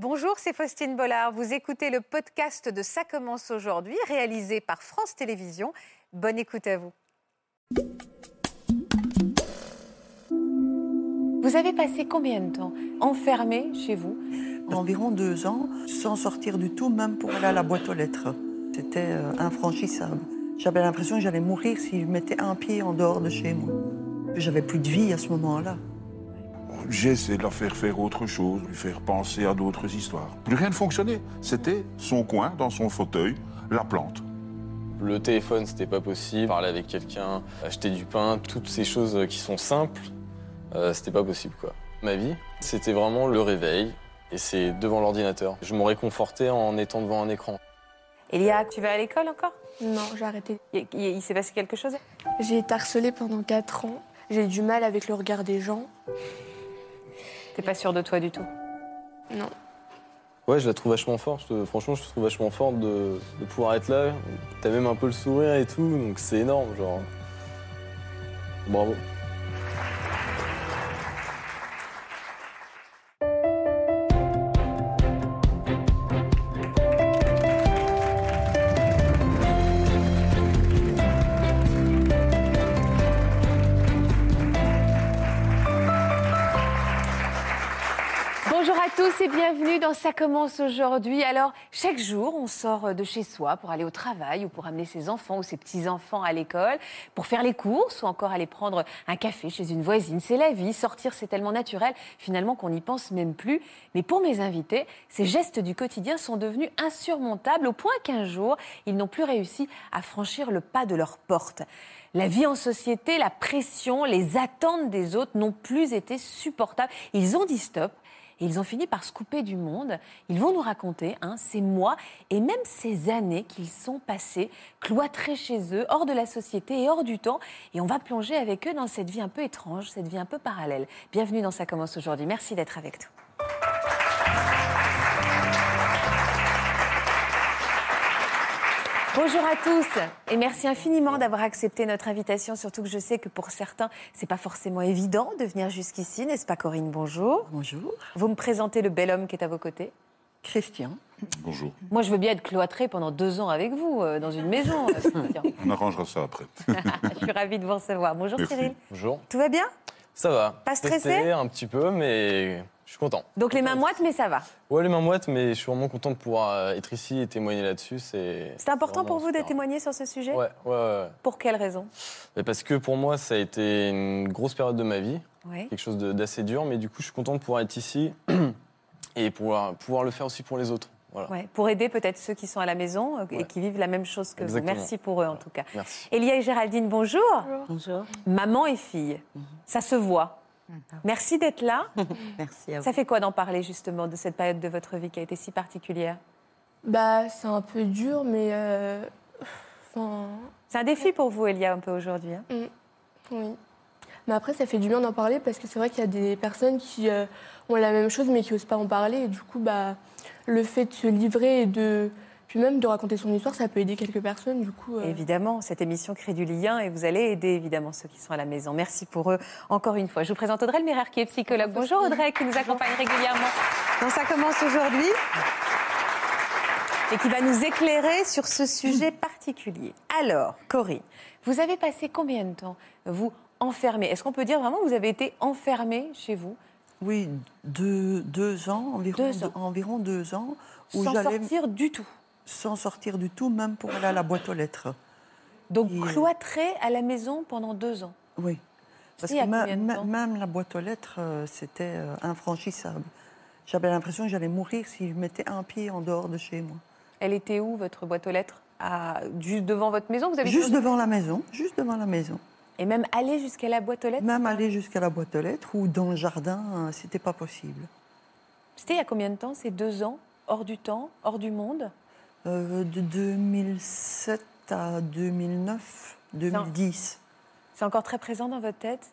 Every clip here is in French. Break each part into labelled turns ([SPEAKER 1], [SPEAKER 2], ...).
[SPEAKER 1] Bonjour, c'est Faustine Bollard. Vous écoutez le podcast de Ça commence aujourd'hui, réalisé par France Télévisions. Bonne écoute à vous. Vous avez passé combien de temps enfermé chez vous
[SPEAKER 2] Environ deux ans, sans sortir du tout, même pour aller à la boîte aux lettres. C'était euh, infranchissable. J'avais l'impression que j'allais mourir si je mettais un pied en dehors de chez moi. J'avais plus de vie à ce moment-là.
[SPEAKER 3] J'ai essayé de la faire faire autre chose, lui faire penser à d'autres histoires. Plus rien ne fonctionnait. C'était son coin, dans son fauteuil, la plante.
[SPEAKER 4] Le téléphone, c'était pas possible. Parler avec quelqu'un, acheter du pain, toutes ces choses qui sont simples, euh, c'était pas possible quoi. Ma vie, c'était vraiment le réveil et c'est devant l'ordinateur. Je me réconfortais en étant devant un écran.
[SPEAKER 1] Elia, tu vas à l'école encore?
[SPEAKER 5] Non, j'ai arrêté.
[SPEAKER 1] Il, il- il s'est passé quelque chose?
[SPEAKER 5] J'ai été harcelée pendant 4 ans. J'ai du mal avec le regard des gens.
[SPEAKER 1] T'es pas sûr de toi du tout
[SPEAKER 5] Non.
[SPEAKER 4] Ouais, je la trouve vachement forte. Franchement, je la trouve vachement forte de, de pouvoir être là. T'as même un peu le sourire et tout, donc c'est énorme, genre. Bravo.
[SPEAKER 1] Bienvenue dans Ça commence aujourd'hui. Alors, chaque jour, on sort de chez soi pour aller au travail ou pour amener ses enfants ou ses petits-enfants à l'école, pour faire les courses ou encore aller prendre un café chez une voisine. C'est la vie. Sortir, c'est tellement naturel finalement qu'on n'y pense même plus. Mais pour mes invités, ces gestes du quotidien sont devenus insurmontables au point qu'un jour, ils n'ont plus réussi à franchir le pas de leur porte. La vie en société, la pression, les attentes des autres n'ont plus été supportables. Ils ont dit stop. Et ils ont fini par se couper du monde. Ils vont nous raconter hein, ces mois et même ces années qu'ils sont passés cloîtrés chez eux, hors de la société et hors du temps. Et on va plonger avec eux dans cette vie un peu étrange, cette vie un peu parallèle. Bienvenue dans Ça commence aujourd'hui. Merci d'être avec nous. Bonjour à tous et merci infiniment d'avoir accepté notre invitation, surtout que je sais que pour certains, c'est pas forcément évident de venir jusqu'ici, n'est-ce pas Corinne? Bonjour.
[SPEAKER 2] Bonjour.
[SPEAKER 1] Vous me présentez le bel homme qui est à vos côtés
[SPEAKER 2] Christian.
[SPEAKER 3] Bonjour.
[SPEAKER 1] Moi, je veux bien être cloîtré pendant deux ans avec vous, euh, dans une maison. euh, Christian.
[SPEAKER 3] On arrangera ça après.
[SPEAKER 1] je suis ravie de vous recevoir. Bonjour
[SPEAKER 3] Merci.
[SPEAKER 1] Cyril.
[SPEAKER 4] Bonjour.
[SPEAKER 1] Tout va bien?
[SPEAKER 4] Ça va.
[SPEAKER 1] Pas stressé
[SPEAKER 4] Stressé un petit peu, mais je suis content.
[SPEAKER 1] Donc les mains moites, mais ça va.
[SPEAKER 4] Ouais, les mains moites, mais je suis vraiment content de pouvoir euh, être ici et témoigner là-dessus. C'est
[SPEAKER 1] C'est important pour vous de témoigner sur ce sujet
[SPEAKER 4] Ouais, ouais, ouais.
[SPEAKER 1] Pour quelle raison
[SPEAKER 4] Mais Parce que pour moi, ça a été une grosse période de ma vie, quelque chose d'assez dur, mais du coup, je suis content de pouvoir être ici et pouvoir, pouvoir le faire aussi pour les autres. Voilà.
[SPEAKER 1] Ouais. Pour aider peut-être ceux qui sont à la maison euh, et
[SPEAKER 4] Ouais.
[SPEAKER 1] qui vivent la même chose que
[SPEAKER 4] Exactement.
[SPEAKER 1] vous. Merci pour eux en tout cas.
[SPEAKER 4] Merci.
[SPEAKER 1] Elia et Géraldine, bonjour.
[SPEAKER 2] Bonjour.
[SPEAKER 1] Maman et fille, ça se voit. Merci d'être là.
[SPEAKER 2] Merci à vous.
[SPEAKER 1] Ça fait quoi d'en parler justement de cette période de votre vie qui a été si particulière?
[SPEAKER 5] Bah, c'est un peu dur, mais. euh, Enfin.
[SPEAKER 1] C'est un défi pour vous, Elia, un peu aujourd'hui. hein?
[SPEAKER 5] Oui. Mais après, ça fait du bien d'en parler parce que c'est vrai qu'il y a des personnes qui euh, ont la même chose mais qui n'osent pas en parler. Et du coup, bah, le fait de se livrer et de. Puis même de raconter son histoire, ça peut aider quelques personnes. Du coup, euh,
[SPEAKER 1] Évidemment, cette émission crée du lien et vous allez aider évidemment ceux qui sont à la maison. Merci pour eux encore une fois. Je vous présente Audrey Mirer qui est psychologue. Bonjour Audrey qui nous accompagne régulièrement dans Ça commence aujourd'hui et qui va nous éclairer sur ce sujet particulier. Alors, Corinne, vous avez passé combien de temps vous enfermé Est-ce qu'on peut dire vraiment que vous avez été enfermé chez vous?
[SPEAKER 2] Oui, deux, deux ans, environ
[SPEAKER 1] Deux ans.
[SPEAKER 2] environ deux ans, où
[SPEAKER 1] sans sortir du tout
[SPEAKER 2] sans sortir du tout, même pour aller à la boîte aux lettres.
[SPEAKER 1] Donc
[SPEAKER 2] Et-
[SPEAKER 1] cloîtré à la maison pendant deux ans
[SPEAKER 2] Oui. Parce que même la boîte aux lettres, euh, c'était euh, infranchissable. J'avais l'impression que j'allais mourir si je mettais un pied en dehors de chez moi.
[SPEAKER 1] Elle était où votre boîte aux lettres? À, Juste devant votre maison vous avez
[SPEAKER 2] Juste devant la maison, juste devant la maison.
[SPEAKER 1] Et même aller jusqu'à la boîte aux lettres?
[SPEAKER 2] Même aller jusqu'à la boîte aux lettres ou dans le jardin, euh, c'était pas possible.
[SPEAKER 1] C'était il y a combien de temps C'est deux ans? Hors du temps Hors du monde?
[SPEAKER 2] Euh, de 2007 à 2009, 2010.
[SPEAKER 1] C'est encore très présent dans votre tête?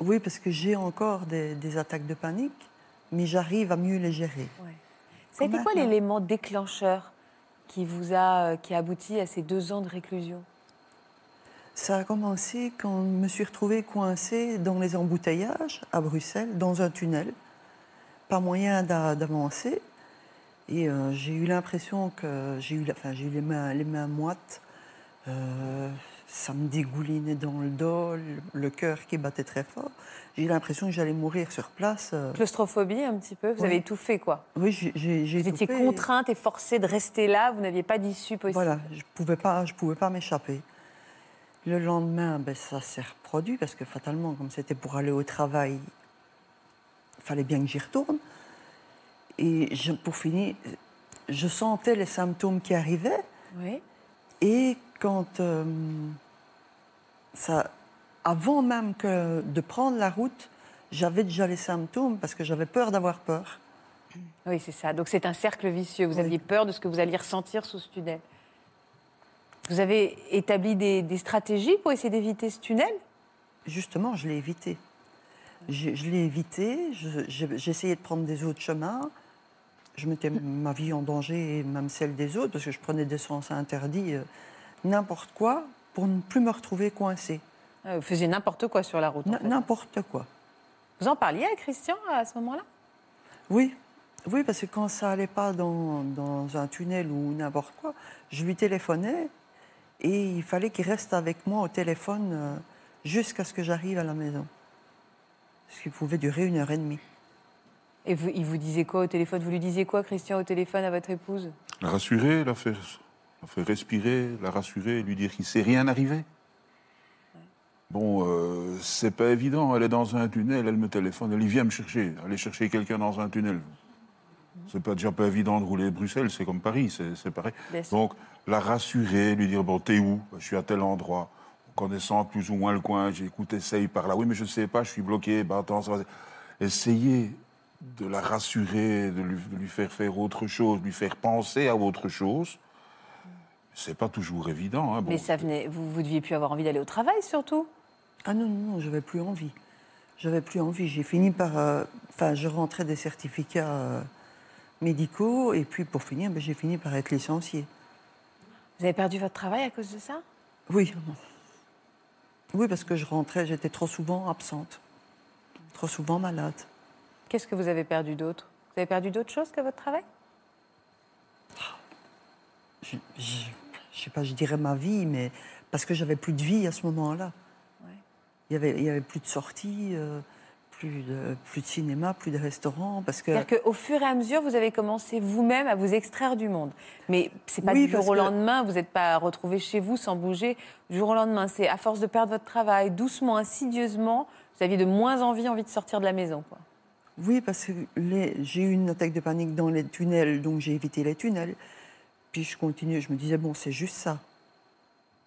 [SPEAKER 2] Oui, parce que j'ai encore des, des attaques de panique, mais j'arrive à mieux les gérer.
[SPEAKER 1] Été
[SPEAKER 2] Quand
[SPEAKER 1] quoi l'élément déclencheur qui vous a, euh, qui a abouti à ces deux ans de réclusion?
[SPEAKER 2] Ça a commencé quand je me suis retrouvée coincée dans les embouteillages à Bruxelles, dans un tunnel. pas moyen d'a- d'avancer. Et euh, j'ai eu l'impression que j'ai eu, enfin, j'ai eu les mains, les mains moites. Euh, ça me dégoulinait dans le dos, le, le cœur qui battait très fort. J'ai eu l'impression que j'allais mourir sur place. euh.
[SPEAKER 1] Claustrophobie un petit peu Vous
[SPEAKER 2] Oui.
[SPEAKER 1] avez étouffé quoi
[SPEAKER 2] Oui, j'ai,
[SPEAKER 1] Vous étiez contrainte et forcée de rester là, vous n'aviez pas d'issue possible.
[SPEAKER 2] Voilà, je pouvais pas, je pouvais pas m'échapper. Le lendemain, ben, ça s'est reproduit parce que fatalement, comme c'était pour aller au travail, il fallait bien que j'y retourne. Et je- pour finir, je sentais les symptômes qui arrivaient.
[SPEAKER 1] Oui.
[SPEAKER 2] Et quand euh, ça, avant même que de prendre la route, j'avais déjà les symptômes parce que j'avais peur d'avoir peur.
[SPEAKER 1] Oui, c'est ça. Donc c'est un cercle vicieux. Vous
[SPEAKER 2] Oui.
[SPEAKER 1] aviez peur de ce que vous alliez ressentir sous ce tunnel. Vous avez établi des, des stratégies pour essayer d'éviter ce tunnel?
[SPEAKER 2] Justement, je l'ai évité. Je, je l'ai évité, je- j'ai essayé de prendre des autres chemins. Je mettais ma vie en danger et même celle des autres parce que je prenais des sens interdits, euh, n'importe quoi, pour ne plus me retrouver coincée.
[SPEAKER 1] Euh, Vous faisiez n'importe quoi sur la route. en
[SPEAKER 2] N-
[SPEAKER 1] fait.
[SPEAKER 2] N'importe quoi.
[SPEAKER 1] Vous en parliez à Christian à ce moment-là?
[SPEAKER 2] Oui, oui, parce que quand ça allait pas dans, dans un tunnel ou n'importe quoi, je lui téléphonais et il fallait qu'il reste avec moi au téléphone euh, jusqu'à ce que j'arrive à la maison. Ce qui pouvait durer une heure et demie.
[SPEAKER 1] Et vous, il vous disait quoi au téléphone? Vous lui disiez quoi, Christian, au téléphone à votre épouse?
[SPEAKER 3] La rassurer, la faire, la faire respirer, la rassurer, lui dire qu'il ne s'est rien arrivé. Bon, euh, c'est pas évident. Elle est dans un tunnel, elle me téléphone, elle dit Viens me chercher. Aller chercher quelqu'un dans un tunnel. C'est pas déjà pas évident de rouler Bruxelles, c'est comme Paris, c'est pareil. Donc, la rassurer, lui dire Bon, t'es où? Je suis à tel endroit. Connaissant plus ou moins le coin, j'ai écouté, essaye par là. Oui, mais je ne sais pas, je suis bloqué. Bah, attends, ça va. Essayer de la rassurer, de lui, de lui faire faire autre chose, lui faire penser à autre chose, c'est pas toujours évident. hein. Bon,
[SPEAKER 1] Mais ça venait, vous, vous deviez plus avoir envie d'aller au travail, surtout?
[SPEAKER 2] Ah non, non, non, j'avais plus envie. J'avais plus envie. J'ai fini par. euh, Enfin, je rentrais des certificats euh, médicaux et puis pour finir, ben, j'ai fini par être licenciée.
[SPEAKER 1] Vous avez perdu votre travail à cause de ça?
[SPEAKER 2] Oui. Oui, parce que je rentrais, j'étais trop souvent absente, trop souvent malade.
[SPEAKER 1] Qu'est-ce que vous avez perdu d'autre? Vous avez perdu d'autres choses que votre travail?
[SPEAKER 2] Je, je, je sais pas, je dirais ma vie, mais parce que j'avais plus de vie à ce moment-là.
[SPEAKER 1] Ouais.
[SPEAKER 2] Il y avait, il y avait plus de sorties, euh, plus de, plus de cinéma, plus de restaurants, parce que.
[SPEAKER 1] C'est-à-dire qu'au fur et à mesure, vous avez commencé vous-même à vous extraire du monde. Mais c'est pas
[SPEAKER 2] Oui,
[SPEAKER 1] du jour au
[SPEAKER 2] que-
[SPEAKER 1] lendemain, vous n'êtes pas retrouvé chez vous sans bouger. Du jour au lendemain, c'est à force de perdre votre travail, doucement, insidieusement, vous aviez de moins envie, envie de sortir de la maison. Quoi.
[SPEAKER 2] Oui, parce que j'ai eu une attaque de panique dans les tunnels, donc j'ai évité les tunnels. Puis je continuais, je me disais, bon, c'est juste ça.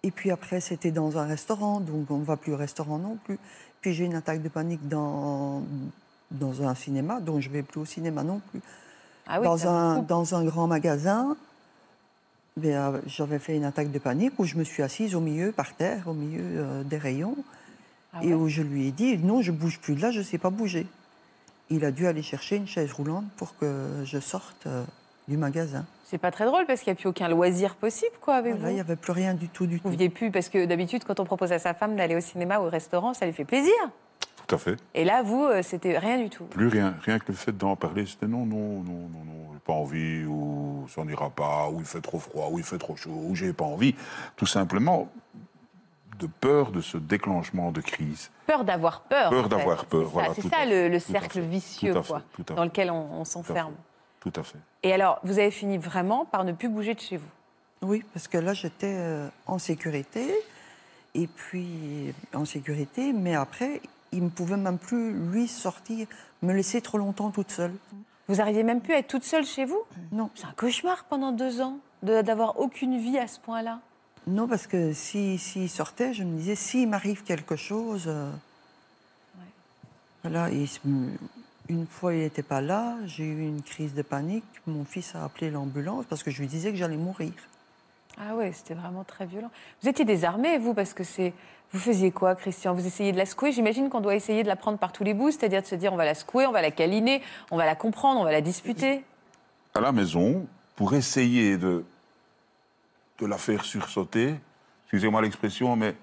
[SPEAKER 2] Et puis après, c'était dans un restaurant, donc on ne va plus au restaurant non plus. Puis j'ai eu une attaque de panique dans, dans un cinéma, donc je ne vais plus au cinéma non plus.
[SPEAKER 1] Ah oui,
[SPEAKER 2] dans, un,
[SPEAKER 1] coupe.
[SPEAKER 2] dans un grand magasin, ben, euh, j'avais fait une attaque de panique où je me suis assise au milieu, par terre, au milieu euh, des rayons,
[SPEAKER 1] Ah
[SPEAKER 2] et
[SPEAKER 1] ouais.
[SPEAKER 2] où je lui ai dit, non, je bouge plus de là, je ne sais pas bouger. Il a dû aller chercher une chaise roulante pour que je sorte euh, du magasin.
[SPEAKER 1] C'est pas très drôle parce qu'il n'y a plus aucun loisir possible quoi, avec
[SPEAKER 2] Voilà, il n'y
[SPEAKER 1] vous.
[SPEAKER 2] avait plus rien du tout, du
[SPEAKER 1] Vous
[SPEAKER 2] tout.
[SPEAKER 1] pouviez plus, parce que d'habitude, quand on propose à sa femme d'aller au cinéma ou au restaurant, ça lui fait plaisir.
[SPEAKER 3] Tout à fait.
[SPEAKER 1] Et là, vous, euh, c'était rien du tout.
[SPEAKER 3] Plus rien. Rien que le fait d'en parler, c'était non, non, non, non, non, j'ai pas envie, ou ça n'ira pas, ou il fait trop froid, ou il fait trop chaud, ou j'ai pas envie. Tout simplement de peur de ce déclenchement de crise.
[SPEAKER 1] Peur d'avoir peur.
[SPEAKER 3] Peur d'avoir peur,
[SPEAKER 1] C'est ça,
[SPEAKER 3] voilà, tout
[SPEAKER 1] ça
[SPEAKER 3] à
[SPEAKER 1] le, cercle vicieux
[SPEAKER 3] fait,
[SPEAKER 1] quoi, dans lequel on, s'enferme.
[SPEAKER 3] Tout à fait.
[SPEAKER 1] Et alors, vous avez fini vraiment par ne plus bouger de chez vous?
[SPEAKER 2] Oui, parce que là, j'étais euh, en sécurité, et puis en sécurité, mais après, il ne pouvait même plus, lui, sortir, me laisser trop longtemps toute seule.
[SPEAKER 1] Vous n'arriviez même plus à être toute seule chez vous?
[SPEAKER 2] Non.
[SPEAKER 1] C'est un cauchemar pendant deux ans de- d'avoir aucune vie à ce point-là.
[SPEAKER 2] Non, parce que s'il si, s'il sortait, je me disais, s'il m'arrive quelque chose. euh, Voilà, il se- une fois, il n'était pas là, j'ai eu une crise de panique. Mon fils a appelé l'ambulance parce que je lui disais que j'allais mourir.
[SPEAKER 1] Ah ouais, c'était vraiment très violent. Vous étiez désarmé, vous, parce que c'est. Vous faisiez quoi, Christian? Vous essayez de la secouer? J'imagine qu'on doit essayer de la prendre par tous les bouts, c'est-à-dire de se dire on va la secouer, on va la câliner, on va la comprendre, on va la disputer.
[SPEAKER 3] à la maison pour essayer de, de la faire sursauter. Excusez-moi l'expression, mais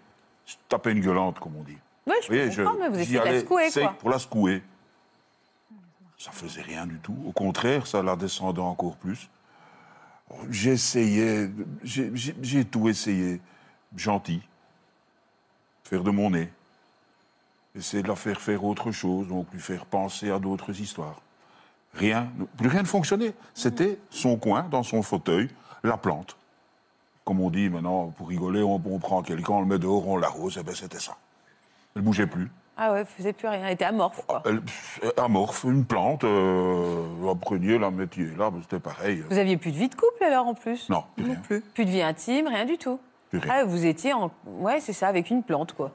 [SPEAKER 3] je tapais une gueulante, comme on dit.
[SPEAKER 1] Oui, je
[SPEAKER 3] voyez,
[SPEAKER 1] comprendre, mais vous essayez de la secouer,
[SPEAKER 3] sec
[SPEAKER 1] quoi.
[SPEAKER 3] Pour la secouer. Ça faisait rien du tout. Au contraire, ça la descendait encore plus. J'essayais, j'ai tout essayé. Gentil. Faire de mon nez. Essayer de la faire faire autre chose, donc lui faire penser à d'autres histoires. Rien, plus rien ne fonctionnait. C'était son coin, dans son fauteuil, la plante. Comme on dit maintenant, pour rigoler, on, on prend quelqu'un, on le met dehors, on l'arrose, et ben c'était ça. Elle bougeait plus.
[SPEAKER 1] Ah ouais, faisait plus rien. Elle était amorphe, quoi.
[SPEAKER 3] Elle, amorphe, une plante, euh, la preniez, la mettiez là, ben, c'était pareil.
[SPEAKER 1] Vous aviez plus de vie de couple alors en plus?
[SPEAKER 3] Non, plus
[SPEAKER 2] Non
[SPEAKER 3] rien.
[SPEAKER 2] plus.
[SPEAKER 1] Plus de vie intime, rien du tout.
[SPEAKER 3] Plus rien.
[SPEAKER 1] Ah, vous étiez en. Ouais, c'est ça, avec une plante, quoi.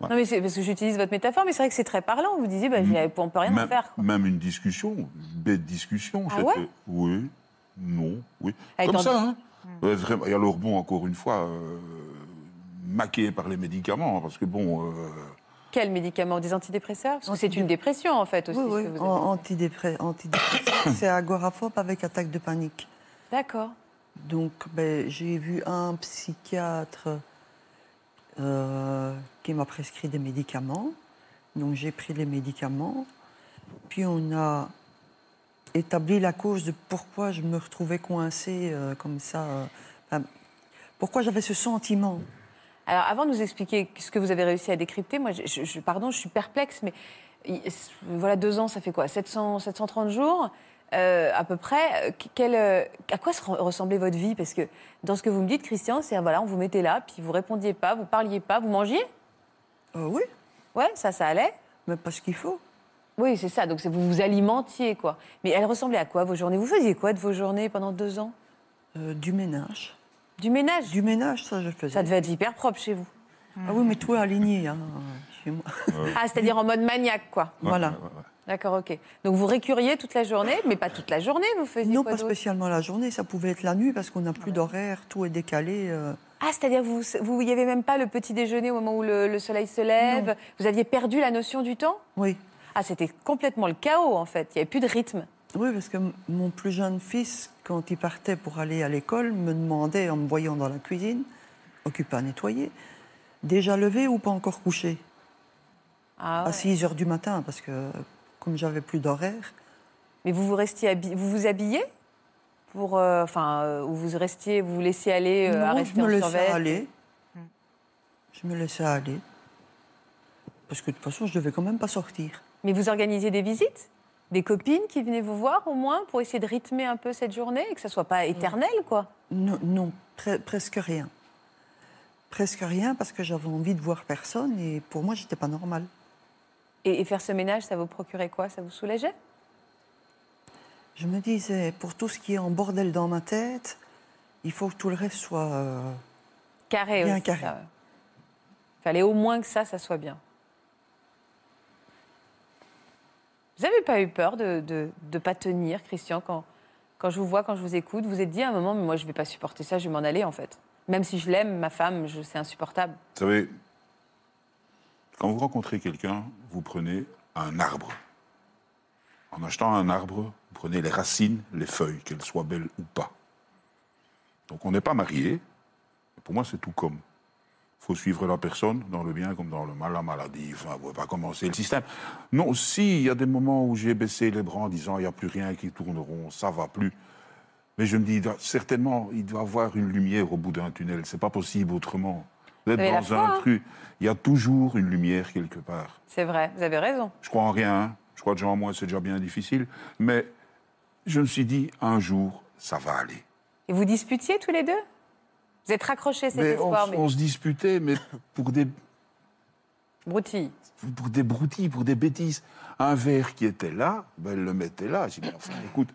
[SPEAKER 3] Ouais.
[SPEAKER 1] Non, mais c'est parce que j'utilise votre métaphore, mais c'est vrai que c'est très parlant. Vous disiez, bah, on peut rien en faire. quoi.
[SPEAKER 3] même une discussion, une bête discussion.
[SPEAKER 1] Ah ouais?
[SPEAKER 3] Oui, non, oui.
[SPEAKER 1] Avec
[SPEAKER 3] Comme
[SPEAKER 1] un-
[SPEAKER 3] ça, hein. Ouais, vraiment. Et alors, bon, encore une fois, euh, maqué par les médicaments, parce que bon. euh,
[SPEAKER 1] Quels médicaments Des antidépresseurs? Parce que c'est une dépression, en fait, aussi.
[SPEAKER 2] Oui,
[SPEAKER 1] ce
[SPEAKER 2] oui,
[SPEAKER 1] que vous
[SPEAKER 2] en-
[SPEAKER 1] avez.
[SPEAKER 2] antidépré- antidépresseur. c'est agoraphobe avec attaque de panique.
[SPEAKER 1] D'accord.
[SPEAKER 2] Donc, ben, j'ai vu un psychiatre euh, qui m'a prescrit des médicaments. Donc, j'ai pris les médicaments. Puis, on a établi la cause de pourquoi je me retrouvais coincée euh, comme ça. euh, pourquoi j'avais ce sentiment.
[SPEAKER 1] Alors, avant de nous expliquer ce que vous avez réussi à décrypter, moi, je, pardon, je suis perplexe, mais il- voilà, deux ans, ça fait quoi 700, 730 jours euh, à peu près. Quel, euh, à quoi se re- ressemblait votre vie? Parce que dans ce que vous me dites, Christian, c'est voilà, on vous mettait là, puis vous répondiez pas, vous parliez pas, vous mangiez?
[SPEAKER 2] Euh, oui,
[SPEAKER 1] Ouais, ça, ça allait
[SPEAKER 2] mais parce qu'il faut.
[SPEAKER 1] Oui, c'est ça. Donc, vous vous alimentiez, quoi. Mais elles ressemblaient à quoi, vos journées? Vous faisiez quoi de vos journées pendant deux ans?
[SPEAKER 2] Euh, du ménage.
[SPEAKER 1] Du ménage?
[SPEAKER 2] Du ménage, ça, je faisais.
[SPEAKER 1] Ça devait être hyper propre chez vous.
[SPEAKER 2] Ah oui, mais tout est aligné hein, chez moi.
[SPEAKER 1] Ah, c'est-à-dire en mode maniaque, quoi.
[SPEAKER 2] voilà.
[SPEAKER 3] ouais, ouais, ouais.
[SPEAKER 1] D'accord, ok. Donc vous récuriez toute la journée, mais pas toute la journée, vous faisiez
[SPEAKER 2] Non,
[SPEAKER 1] quoi
[SPEAKER 2] pas spécialement la journée, ça pouvait être la nuit parce qu'on n'a plus d'horaire, tout est décalé. euh.
[SPEAKER 1] Ah, c'est-à-dire vous vous n'y avait même pas le petit déjeuner au moment où le, le soleil se lève?
[SPEAKER 2] Non.
[SPEAKER 1] Vous aviez perdu la notion du temps?
[SPEAKER 2] Oui.
[SPEAKER 1] Ah, c'était complètement le chaos en fait. Il n'y avait plus de rythme.
[SPEAKER 2] Oui, parce que mon plus jeune fils, quand il partait pour aller à l'école, me demandait, en me voyant dans la cuisine, occupé à nettoyer, déjà levé ou pas encore couché?
[SPEAKER 1] Ah, ouais.
[SPEAKER 2] À 6 heures du matin, parce que comme j'avais plus d'horaire,
[SPEAKER 1] Mais vous vous restiez vous vous habillez pour, euh, enfin, euh, ou vous restiez, vous vous laissiez aller euh, à
[SPEAKER 2] non, je
[SPEAKER 1] rester
[SPEAKER 2] me
[SPEAKER 1] en
[SPEAKER 2] laissais aller. Je me laissais aller. Parce que de toute façon, je devais quand même pas sortir.
[SPEAKER 1] Mais vous organisiez des visites Des copines qui venaient vous voir au moins pour essayer de rythmer un peu cette journée et que ça soit pas éternel, quoi?
[SPEAKER 2] Non, non pre- presque rien. Presque rien parce que j'avais envie de voir personne et pour moi, j'étais pas normale.
[SPEAKER 1] et, et faire ce ménage, ça vous procurait quoi? Ça vous soulageait?
[SPEAKER 2] Je me disais, pour tout ce qui est en bordel dans ma tête, il faut que tout le reste soit. euh,
[SPEAKER 1] Carré
[SPEAKER 2] Bien
[SPEAKER 1] aussi,
[SPEAKER 2] carré.
[SPEAKER 1] ça. Fallait au moins que ça, ça soit bien. Vous n'avez pas eu peur de ne pas tenir, Christian, quand, quand je vous vois, quand je vous écoute? Vous êtes dit à un moment, mais moi, je ne vais pas supporter ça, je vais m'en aller, en fait. Même si je l'aime, ma femme, c'est insupportable.
[SPEAKER 3] Vous savez, quand vous rencontrez quelqu'un, vous prenez un arbre. En achetant un arbre, vous prenez les racines, les feuilles, qu'elles soient belles ou pas. Donc on n'est pas marié. Pour moi, c'est tout comme. Il faut suivre la personne dans le bien comme dans le mal, la maladie. Enfin, on ne pas commencer le système. Non, si, il y a des moments où j'ai baissé les bras en disant il n'y a plus rien qui tourneront, ça va plus. Mais je me dis, certainement, il doit y avoir une lumière au bout d'un tunnel. C'est pas possible autrement. Vous êtes dans un
[SPEAKER 1] hein.
[SPEAKER 3] truc. Il y a toujours une lumière quelque part.
[SPEAKER 1] C'est vrai, vous avez raison.
[SPEAKER 3] Je crois en rien. hein. Je crois déjà en moi, c'est déjà bien difficile. Mais je me suis dit, un jour, ça va aller.
[SPEAKER 1] Et vous disputiez tous les deux? Vous êtes raccrochés, cet
[SPEAKER 3] Mais on,
[SPEAKER 1] espoir, mais
[SPEAKER 3] on se disputait, mais pour des,
[SPEAKER 1] broutille.
[SPEAKER 3] pour des broutilles, pour des bêtises. Un verre qui était là, ben, elle le mettait là. J'ai dit, enfin, écoute,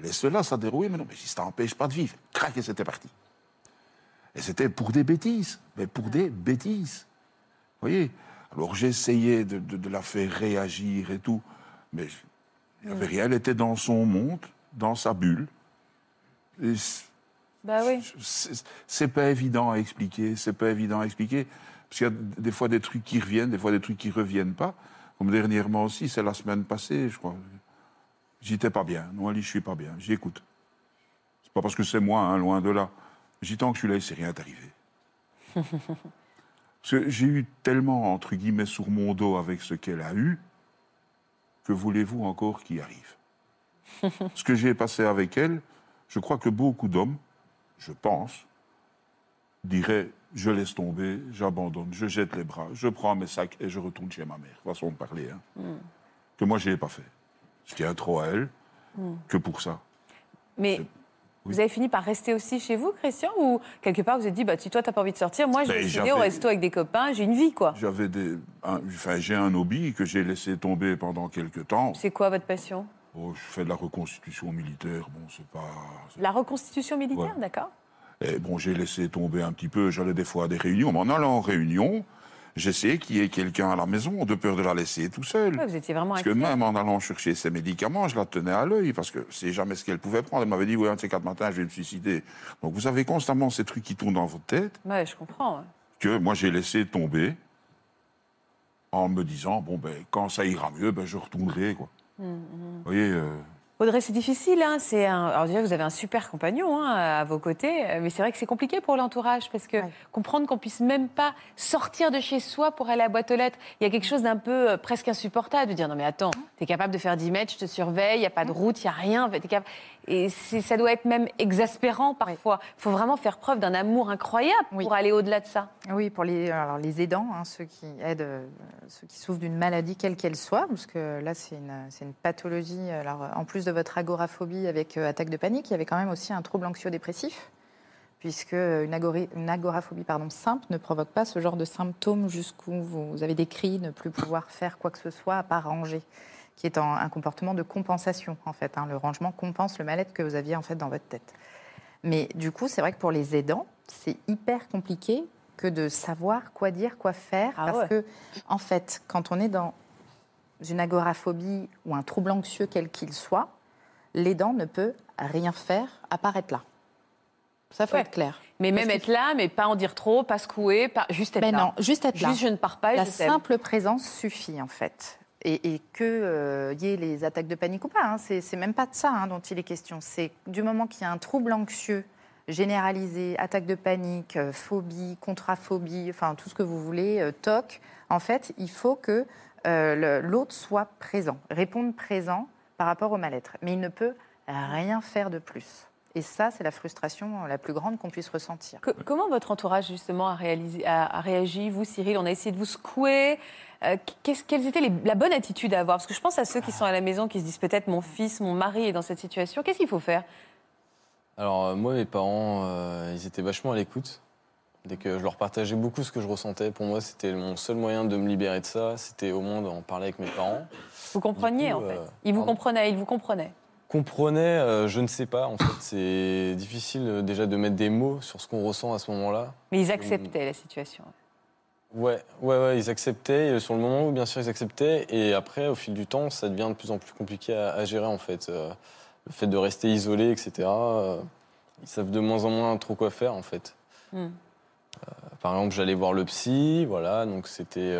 [SPEAKER 3] laisse-la, ça dérouille, mais non, mais si ça n'empêche pas de vivre. Crac, et c'était parti. Et c'était pour des bêtises, mais pour des bêtises. Vous voyez? Alors j'essayais de, de- de la faire réagir et tout, mais il n'y avait rien, elle était dans son monde, dans sa bulle. Et
[SPEAKER 1] Bah oui.
[SPEAKER 3] c'est pas évident à expliquer, c'est pas évident à expliquer, parce qu'il y a des fois des trucs qui reviennent, des fois des trucs qui reviennent pas. Comme dernièrement aussi, c'est la semaine passée, je crois. J'étais pas bien. Non, Ali, je suis pas bien. J'écoute. C'est pas parce que c'est moi, hein, loin de là. J'y tant que je suis là, il s'est rien arrivé. Parce que j'ai eu tellement, entre guillemets, sur mon dos avec ce qu'elle a eu, que voulez-vous encore qui arrive? Ce que j'ai passé avec elle, je crois que beaucoup d'hommes, je pense, diraient je laisse tomber, j'abandonne, je jette les bras, je prends mes sacs et je retourne chez ma mère. Façon de parler. hein. Que moi, je n'ai pas fait. Je tiens trop à elle que pour ça.
[SPEAKER 1] Mais vous avez fini par rester aussi chez vous, Christian Ou quelque part, vous vous êtes dit, bah, si toi, t'as pas envie de sortir, moi, je vais
[SPEAKER 3] Ben,
[SPEAKER 1] essayer au resto avec des copains, j'ai une vie, quoi.
[SPEAKER 3] J'avais des, enfin, j'ai un hobby que j'ai laissé tomber pendant quelques temps.
[SPEAKER 1] C'est quoi votre passion?
[SPEAKER 3] Oh, je fais de la reconstitution militaire. Bon, c'est pas.
[SPEAKER 1] La reconstitution militaire,
[SPEAKER 3] Ouais.
[SPEAKER 1] d'accord
[SPEAKER 3] Et bon, j'ai laissé tomber un petit peu. J'allais des fois à des réunions. Mais en allant en réunion, j'essayais qu'il y ait quelqu'un à la maison, de peur de la laisser tout seul.
[SPEAKER 1] Ouais, Vous étiez vraiment
[SPEAKER 3] Parce que même en allant chercher ses médicaments, je la tenais à l'œil, parce que c'est jamais ce qu'elle pouvait prendre. Elle m'avait dit, oui, un de ces quatre matins, je vais me suicider. Donc vous avez constamment ces trucs qui tournent dans votre tête,
[SPEAKER 1] Ouais, je comprends. ouais.
[SPEAKER 3] que moi j'ai laissé tomber, en me disant, bon, ben, quand ça ira mieux, ben, je retournerai, quoi.
[SPEAKER 1] Mmh,
[SPEAKER 3] Vous voyez, euh,
[SPEAKER 1] Audrey, c'est difficile. Hein. C'est un... Alors déjà, vous avez un super compagnon hein, à vos côtés, euh, mais c'est vrai que c'est compliqué pour l'entourage parce que
[SPEAKER 6] Ouais.
[SPEAKER 1] comprendre qu'on puisse même pas sortir de chez soi pour aller à la boîte aux lettres, il y a quelque chose d'un peu euh, presque insupportable de dire non mais attends, tu es capable de faire 10 mètres, je te surveille, il n'y a pas de route, il n'y a rien. t'es capable- Et ça doit être même exaspérant parfois. Il faut vraiment faire preuve d'un amour incroyable
[SPEAKER 6] Oui.
[SPEAKER 1] pour aller au-delà de ça.
[SPEAKER 6] Oui, pour les, alors les aidants, hein, ceux qui aident, euh, ceux qui souffrent d'une maladie quelle qu'elle soit, parce que là c'est une, une pathologie. Alors en plus de votre agoraphobie avec euh, attaque de panique, il y avait quand même aussi un trouble anxio-dépressif, puisque une, agori- une agoraphobie pardon, simple ne provoque pas ce genre de symptômes jusqu'où vous avez des cris, ne plus pouvoir faire quoi que ce soit à part ranger, qui est un comportement de compensation en fait. hein. Le rangement compense le mal-être que vous aviez en fait dans votre tête. Mais du coup, c'est vrai que pour les aidants, c'est hyper compliqué que de savoir quoi dire, quoi faire,
[SPEAKER 1] Ah
[SPEAKER 6] parce
[SPEAKER 1] ouais.
[SPEAKER 6] que en fait, quand on est dans une agoraphobie ou un trouble anxieux quel qu'il soit, l'aidant ne peut rien faire à part être là. Ça faut
[SPEAKER 1] Ouais.
[SPEAKER 6] être clair.
[SPEAKER 1] Mais
[SPEAKER 6] Parce
[SPEAKER 1] même
[SPEAKER 6] qu'il
[SPEAKER 1] être là, mais pas en dire trop, pas secouer, pas... juste être
[SPEAKER 6] Mais
[SPEAKER 1] là.
[SPEAKER 6] non, juste être là.
[SPEAKER 1] Juste je ne pars pas
[SPEAKER 6] La
[SPEAKER 1] je
[SPEAKER 6] simple présence suffit en fait. Et, et que y ait les attaques de panique ou pas, hein, c'est même pas de ça hein, dont il est question. C'est du moment qu'il y a un trouble anxieux généralisé, attaque de panique, euh, phobie, contraphobie, enfin tout ce que vous voulez, euh, TOC, en fait, il faut que euh, l'autre soit présent, réponde présent par rapport au mal-être. Mais il ne peut rien faire de plus. Et ça, c'est la frustration la plus grande qu'on puisse ressentir.
[SPEAKER 1] Que- comment votre entourage, justement, a, réalisé, a, a réagi Vous, Cyril, on a essayé de vous secouer. Euh, qu'est-ce- quelles étaient les- la bonne attitude à avoir? Parce que je pense à ceux qui sont à la maison, qui se disent peut-être mon fils, mon mari est dans cette situation. Qu'est-ce qu'il faut faire?
[SPEAKER 4] Alors, euh, moi, mes parents, euh, ils étaient vachement à l'écoute. Dès que je leur partageais beaucoup ce que je ressentais, pour moi, c'était mon seul moyen de me libérer de ça. C'était au moins d'en parler avec mes parents.
[SPEAKER 1] Vous compreniez,
[SPEAKER 4] coup,
[SPEAKER 1] en fait
[SPEAKER 4] euh,
[SPEAKER 1] Ils vous
[SPEAKER 4] pardon
[SPEAKER 1] comprenaient, ils vous comprenaient.
[SPEAKER 4] Comprenait, euh, je ne sais pas. En fait, c'est difficile euh, déjà de mettre des mots sur ce qu'on ressent à ce moment-là.
[SPEAKER 1] Mais ils acceptaient la situation.
[SPEAKER 4] Ouais, ouais, ouais, ils acceptaient. Et Sur le moment où, bien sûr, ils acceptaient. Et après, au fil du temps, ça devient de plus en plus compliqué à, à gérer, en fait. Euh, le fait de rester isolé, etc. euh, ils savent de moins en moins trop quoi faire, en fait.
[SPEAKER 1] Hmm.
[SPEAKER 4] Euh, par exemple, j'allais voir le psy, voilà, donc c'était.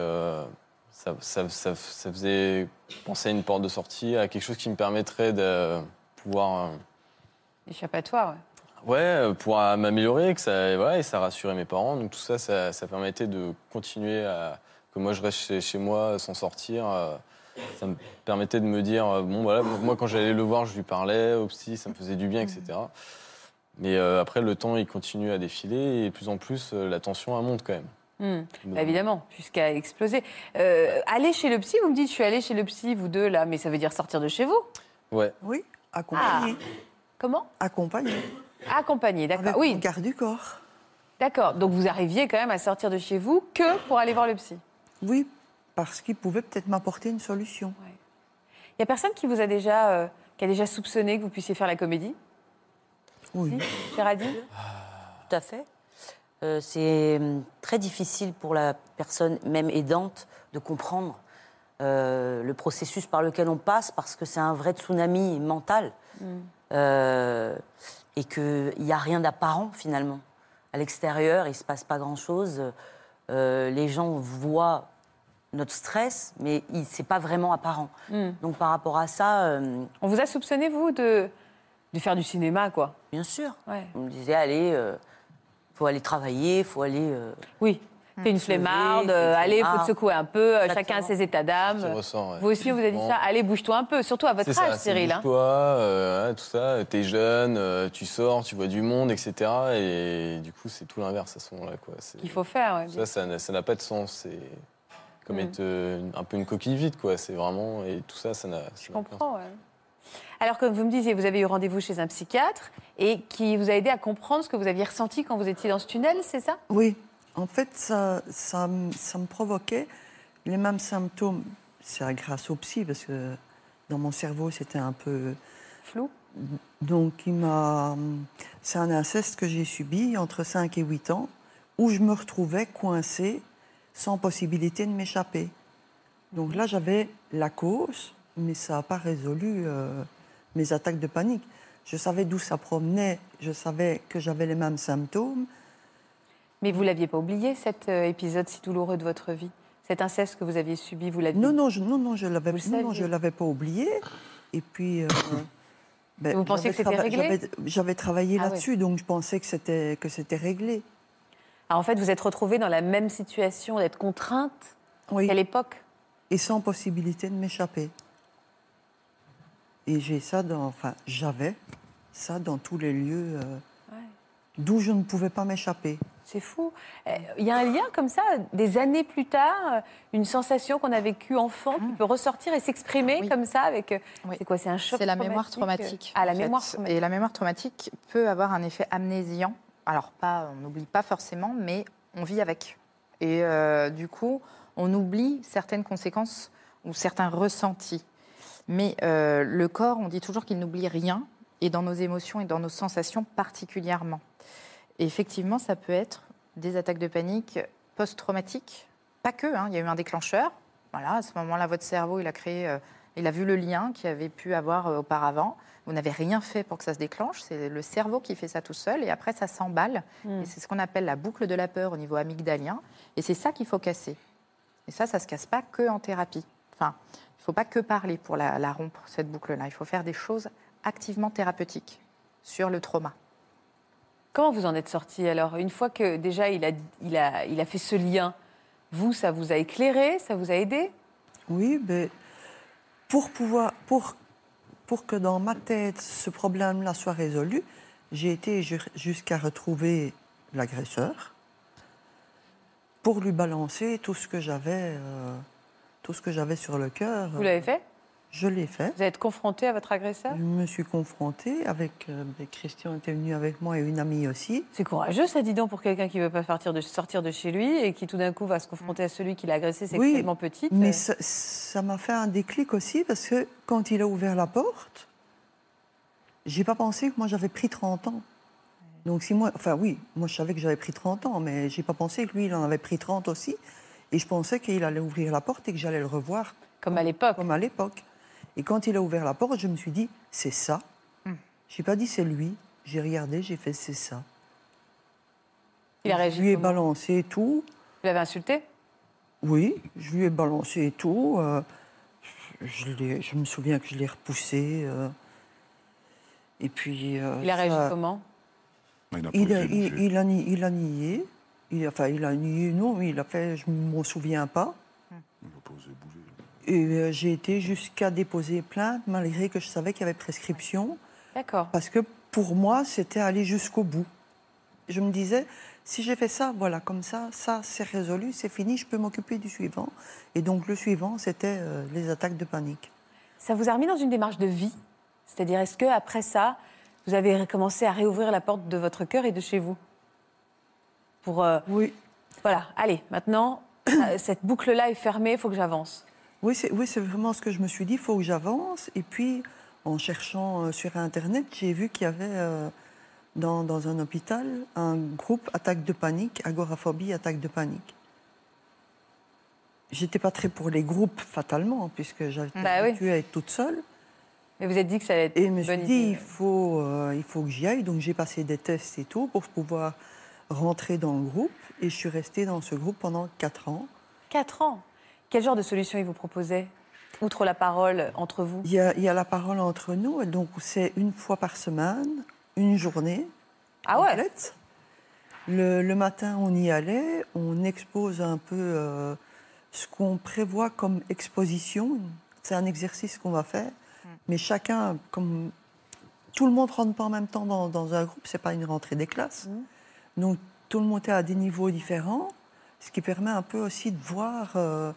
[SPEAKER 4] Ça, ça, ça- ça faisait penser à une porte de sortie, à quelque chose qui me permettrait de pouvoir. euh,
[SPEAKER 1] Échappatoire, ouais.
[SPEAKER 4] Ouais, euh, pour m'améliorer, que ça, voilà, et ça rassurait mes parents. Donc tout ça, ça, permettait de continuer à que moi je reste chez, chez moi sans sortir. euh, Ça me permettait de me dire bon voilà, moi quand j'allais le voir, je lui parlais au psy, ça me faisait du bien, etc. Mais euh, après le temps il continue à défiler et de plus en plus la tension elle monte quand même.
[SPEAKER 1] Hmm. Bah, évidemment, jusqu'à exploser. Euh, aller chez le psy, vous me dites, je suis allée chez le psy, vous deux, là, mais ça veut dire sortir de chez vous
[SPEAKER 4] Ouais.
[SPEAKER 2] Oui, accompagné.
[SPEAKER 1] Comment
[SPEAKER 2] Accompagné.
[SPEAKER 1] Accompagné, d'accord. Oui,
[SPEAKER 2] mon garde du corps.
[SPEAKER 1] d'accord. Donc vous arriviez quand même à sortir de chez vous que pour aller voir le psy.
[SPEAKER 2] Oui, parce qu'il pouvait peut-être m'apporter une solution.
[SPEAKER 1] Il n'y a personne qui vous a déjà, euh, qui a déjà soupçonné que vous puissiez faire la comédie?
[SPEAKER 2] Oui.
[SPEAKER 1] Si Adi
[SPEAKER 7] Tout à fait. Euh, c'est hum, très difficile pour la personne, même aidante, de comprendre euh, le processus par lequel on passe parce que c'est un vrai tsunami mental Euh, et qu'il n'y a rien d'apparent finalement. À l'extérieur, il ne se passe pas grand-chose. Les gens voient notre stress, mais ce n'est pas vraiment apparent.
[SPEAKER 1] Hmm.
[SPEAKER 7] Donc par rapport à ça, euh,
[SPEAKER 1] On vous a soupçonné, vous, de, de faire du cinéma, quoi?
[SPEAKER 7] Bien sûr,
[SPEAKER 1] Ouais.
[SPEAKER 7] on me disait, allez, faut aller travailler, il faut aller... euh,
[SPEAKER 1] Oui. T'es une flemmarde, euh, allez, faut te secouer un peu, euh, chacun a ses états d'âme.
[SPEAKER 4] ouais.
[SPEAKER 1] Vous aussi, on vous a dit
[SPEAKER 4] Bon.
[SPEAKER 1] ça, allez, bouge-toi un peu, surtout à votre âge,
[SPEAKER 4] ça,
[SPEAKER 1] Cyril. hein.
[SPEAKER 4] Toi, euh, tout ça, t'es jeune, euh, tu sors, tu vois du monde, etc. Et du coup, c'est tout l'inverse à ce moment-là. quoi. C'est-
[SPEAKER 1] Il faut faire, ouais.
[SPEAKER 4] Ça, ça n'a- ça pas de sens. C'est comme
[SPEAKER 1] Mm.
[SPEAKER 4] être euh, un peu une coquille vide, quoi. C'est vraiment. Et tout ça, ça n'a.
[SPEAKER 1] Je comprends, ouais. Alors, comme vous me disiez, vous avez eu rendez-vous chez un psychiatre et qui vous a aidé à comprendre ce que vous aviez ressenti quand vous étiez dans ce tunnel, c'est ça?
[SPEAKER 2] Oui, en fait, ça, ça, me- ça me provoquait les mêmes symptômes. C'est grâce au psy, parce que dans mon cerveau, c'était un peu.
[SPEAKER 1] Flou
[SPEAKER 2] Donc, il m'a. C'est un inceste que j'ai subi entre 5 et 8 ans, où je me retrouvais coincée, sans possibilité de m'échapper. Donc là, j'avais la cause, mais ça n'a pas résolu euh, mes attaques de panique. Je savais d'où ça provenait, je savais que j'avais les mêmes symptômes.
[SPEAKER 1] Mais vous l'aviez pas oublié, cet euh, épisode si douloureux de votre vie? Cet inceste que vous aviez subi, vous l'aviez
[SPEAKER 2] Non, non, je, non, non, je l'avais, non, non, je l'avais pas oublié. Et puis. euh, ben,
[SPEAKER 1] Vous pensiez
[SPEAKER 2] j'avais
[SPEAKER 1] que c'était réglé?
[SPEAKER 2] j'avais- travaillé
[SPEAKER 1] Ah
[SPEAKER 2] là-dessus, donc je pensais que c'était que c'était réglé.
[SPEAKER 1] Ah, en fait, vous êtes retrouvée dans la même situation d'être contrainte
[SPEAKER 2] Oui.
[SPEAKER 1] qu'à l'époque?
[SPEAKER 2] Et sans possibilité de m'échapper. Et j'ai ça dans, enfin, j'avais ça dans tous les lieux euh,
[SPEAKER 1] Ouais.
[SPEAKER 2] d'où je ne pouvais pas m'échapper.
[SPEAKER 1] C'est fou. Euh, Il y a un lien comme ça, des années plus tard, euh, une sensation qu'on a vécue enfant qui peut ressortir et s'exprimer
[SPEAKER 6] Oui.
[SPEAKER 1] comme ça avec. euh,
[SPEAKER 6] Oui.
[SPEAKER 1] C'est quoi C'est un choc
[SPEAKER 6] C'est la mémoire
[SPEAKER 1] traumatique. Ah, la
[SPEAKER 6] fait.
[SPEAKER 1] mémoire traumatique.
[SPEAKER 6] Et la mémoire traumatique peut avoir un effet amnésiant. Alors, pas, on n'oublie pas forcément, mais on vit avec. Et euh, du coup, on oublie certaines conséquences ou certains ressentis. Mais euh, le corps, on dit toujours qu'il n'oublie rien, et dans nos émotions et dans nos sensations particulièrement. Et effectivement, ça peut être des attaques de panique post-traumatiques. Pas que, hein, il y a eu un déclencheur. Voilà, à ce moment-là, votre cerveau, il a créé, euh, il a vu le lien qu'il avait pu avoir euh, auparavant. Vous n'avez rien fait pour que ça se déclenche. C'est le cerveau qui fait ça tout seul, et après, ça s'emballe.
[SPEAKER 1] Hmm.
[SPEAKER 6] Et c'est ce qu'on appelle la boucle de la peur au niveau amygdalien. Et c'est ça qu'il faut casser. Et ça, ça se casse pas que en thérapie. Enfin, faut pas que parler pour la, la rompre cette boucle-là. Il faut faire des choses activement thérapeutiques sur le trauma.
[SPEAKER 1] Comment vous en êtes sorti alors Une fois que déjà il a, il, a, il a fait ce lien, vous, ça vous a éclairé, ça vous a aidé?
[SPEAKER 2] Oui, mais pour pouvoir, pour, pour que dans ma tête ce problème-là soit résolu, j'ai été ju- jusqu'à retrouver l'agresseur pour lui balancer tout ce que j'avais, euh, tout ce que j'avais sur le cœur.
[SPEAKER 1] Vous l'avez fait?
[SPEAKER 2] Je l'ai fait.
[SPEAKER 1] Vous êtes confronté à votre agresseur?
[SPEAKER 2] Je me suis confrontée avec euh, ben, Christian était venu avec moi et une amie aussi.
[SPEAKER 1] C'est courageux, ça, dis donc, pour quelqu'un qui ne veut pas partir de, sortir de chez lui et qui tout d'un coup va se confronter à celui qui l'a agressé
[SPEAKER 2] Oui,
[SPEAKER 1] sexuellement petite.
[SPEAKER 2] Mais ça- ça m'a fait un déclic aussi parce que quand il a ouvert la porte, j'ai pas pensé que moi j'avais pris 30 ans. Donc si moi, enfin oui, moi je savais que j'avais pris 30 ans, mais j'ai pas pensé que lui il en avait pris 30 aussi. Et je pensais qu'il allait ouvrir la porte et que j'allais le revoir
[SPEAKER 1] Comme à l'époque.
[SPEAKER 2] comme à l'époque. Et quand il a ouvert la porte, je me suis dit c'est ça.
[SPEAKER 1] Hmm.
[SPEAKER 2] J'ai pas dit c'est lui. J'ai regardé, j'ai fait c'est ça.
[SPEAKER 1] Il a
[SPEAKER 2] Je
[SPEAKER 1] réagi
[SPEAKER 2] lui ai
[SPEAKER 1] comment
[SPEAKER 2] balancé tout.
[SPEAKER 1] Vous l'avez insulté?
[SPEAKER 2] Oui, je lui ai balancé et tout. euh, je, je me souviens que je l'ai repoussé. euh, et puis. euh,
[SPEAKER 1] Il a réagi
[SPEAKER 2] ça-
[SPEAKER 1] comment?
[SPEAKER 3] Il a
[SPEAKER 2] il il, a, il a nié. Il, a- enfin, il a nié, non, il a fait, je ne m'en souviens pas.
[SPEAKER 3] Il a posé, bougé.
[SPEAKER 2] Et euh, j'ai été jusqu'à déposer plainte, malgré que je savais qu'il y avait prescription,
[SPEAKER 1] D'accord.
[SPEAKER 2] parce que pour moi, c'était aller jusqu'au bout. Je me disais, si j'ai fait ça, voilà, comme ça, ça, c'est résolu, c'est fini, je peux m'occuper du suivant. Et donc, le suivant, c'était euh, les attaques de panique.
[SPEAKER 1] Ça vous a remis dans une démarche de vie? C'est-à-dire, est-ce que après ça, vous avez commencé à réouvrir la porte de votre cœur et de chez vous? Pour. euh,
[SPEAKER 2] Oui,
[SPEAKER 1] voilà, allez, maintenant, euh, cette boucle-là est fermée, il faut que j'avance.
[SPEAKER 2] Oui, c'est oui, vraiment ce que je me suis dit. Il faut que j'avance. Et puis, en cherchant euh, sur Internet, j'ai vu qu'il y avait euh, dans, dans un hôpital un groupe attaque de panique, agoraphobie, attaque de panique. J'étais pas très pour les groupes, fatalement, puisque j'avais
[SPEAKER 1] Bah oui.
[SPEAKER 2] à être toute seule.
[SPEAKER 1] Mais vous êtes dit que ça allait être
[SPEAKER 2] Et je me suis dit,
[SPEAKER 1] idée.
[SPEAKER 2] il faut, euh, il faut que j'y aille. Donc, j'ai passé des tests et tout pour pouvoir rentrer dans le groupe. Et je suis restée dans ce groupe pendant quatre ans.
[SPEAKER 1] Quatre ans. Quel genre de solution il vous proposait Outre la parole entre vous?
[SPEAKER 2] Il y, a, il y a la parole entre nous, donc c'est une fois par semaine, une journée
[SPEAKER 1] Ah ouais?
[SPEAKER 2] Le, le matin, on y allait, on expose un peu euh, ce qu'on prévoit comme exposition. C'est un exercice qu'on va faire, mais chacun, comme tout le monde rentre pas en même temps dans, dans un groupe, c'est pas une rentrée des classes. Donc tout le monde est à des niveaux différents, ce qui permet un peu aussi de voir. euh,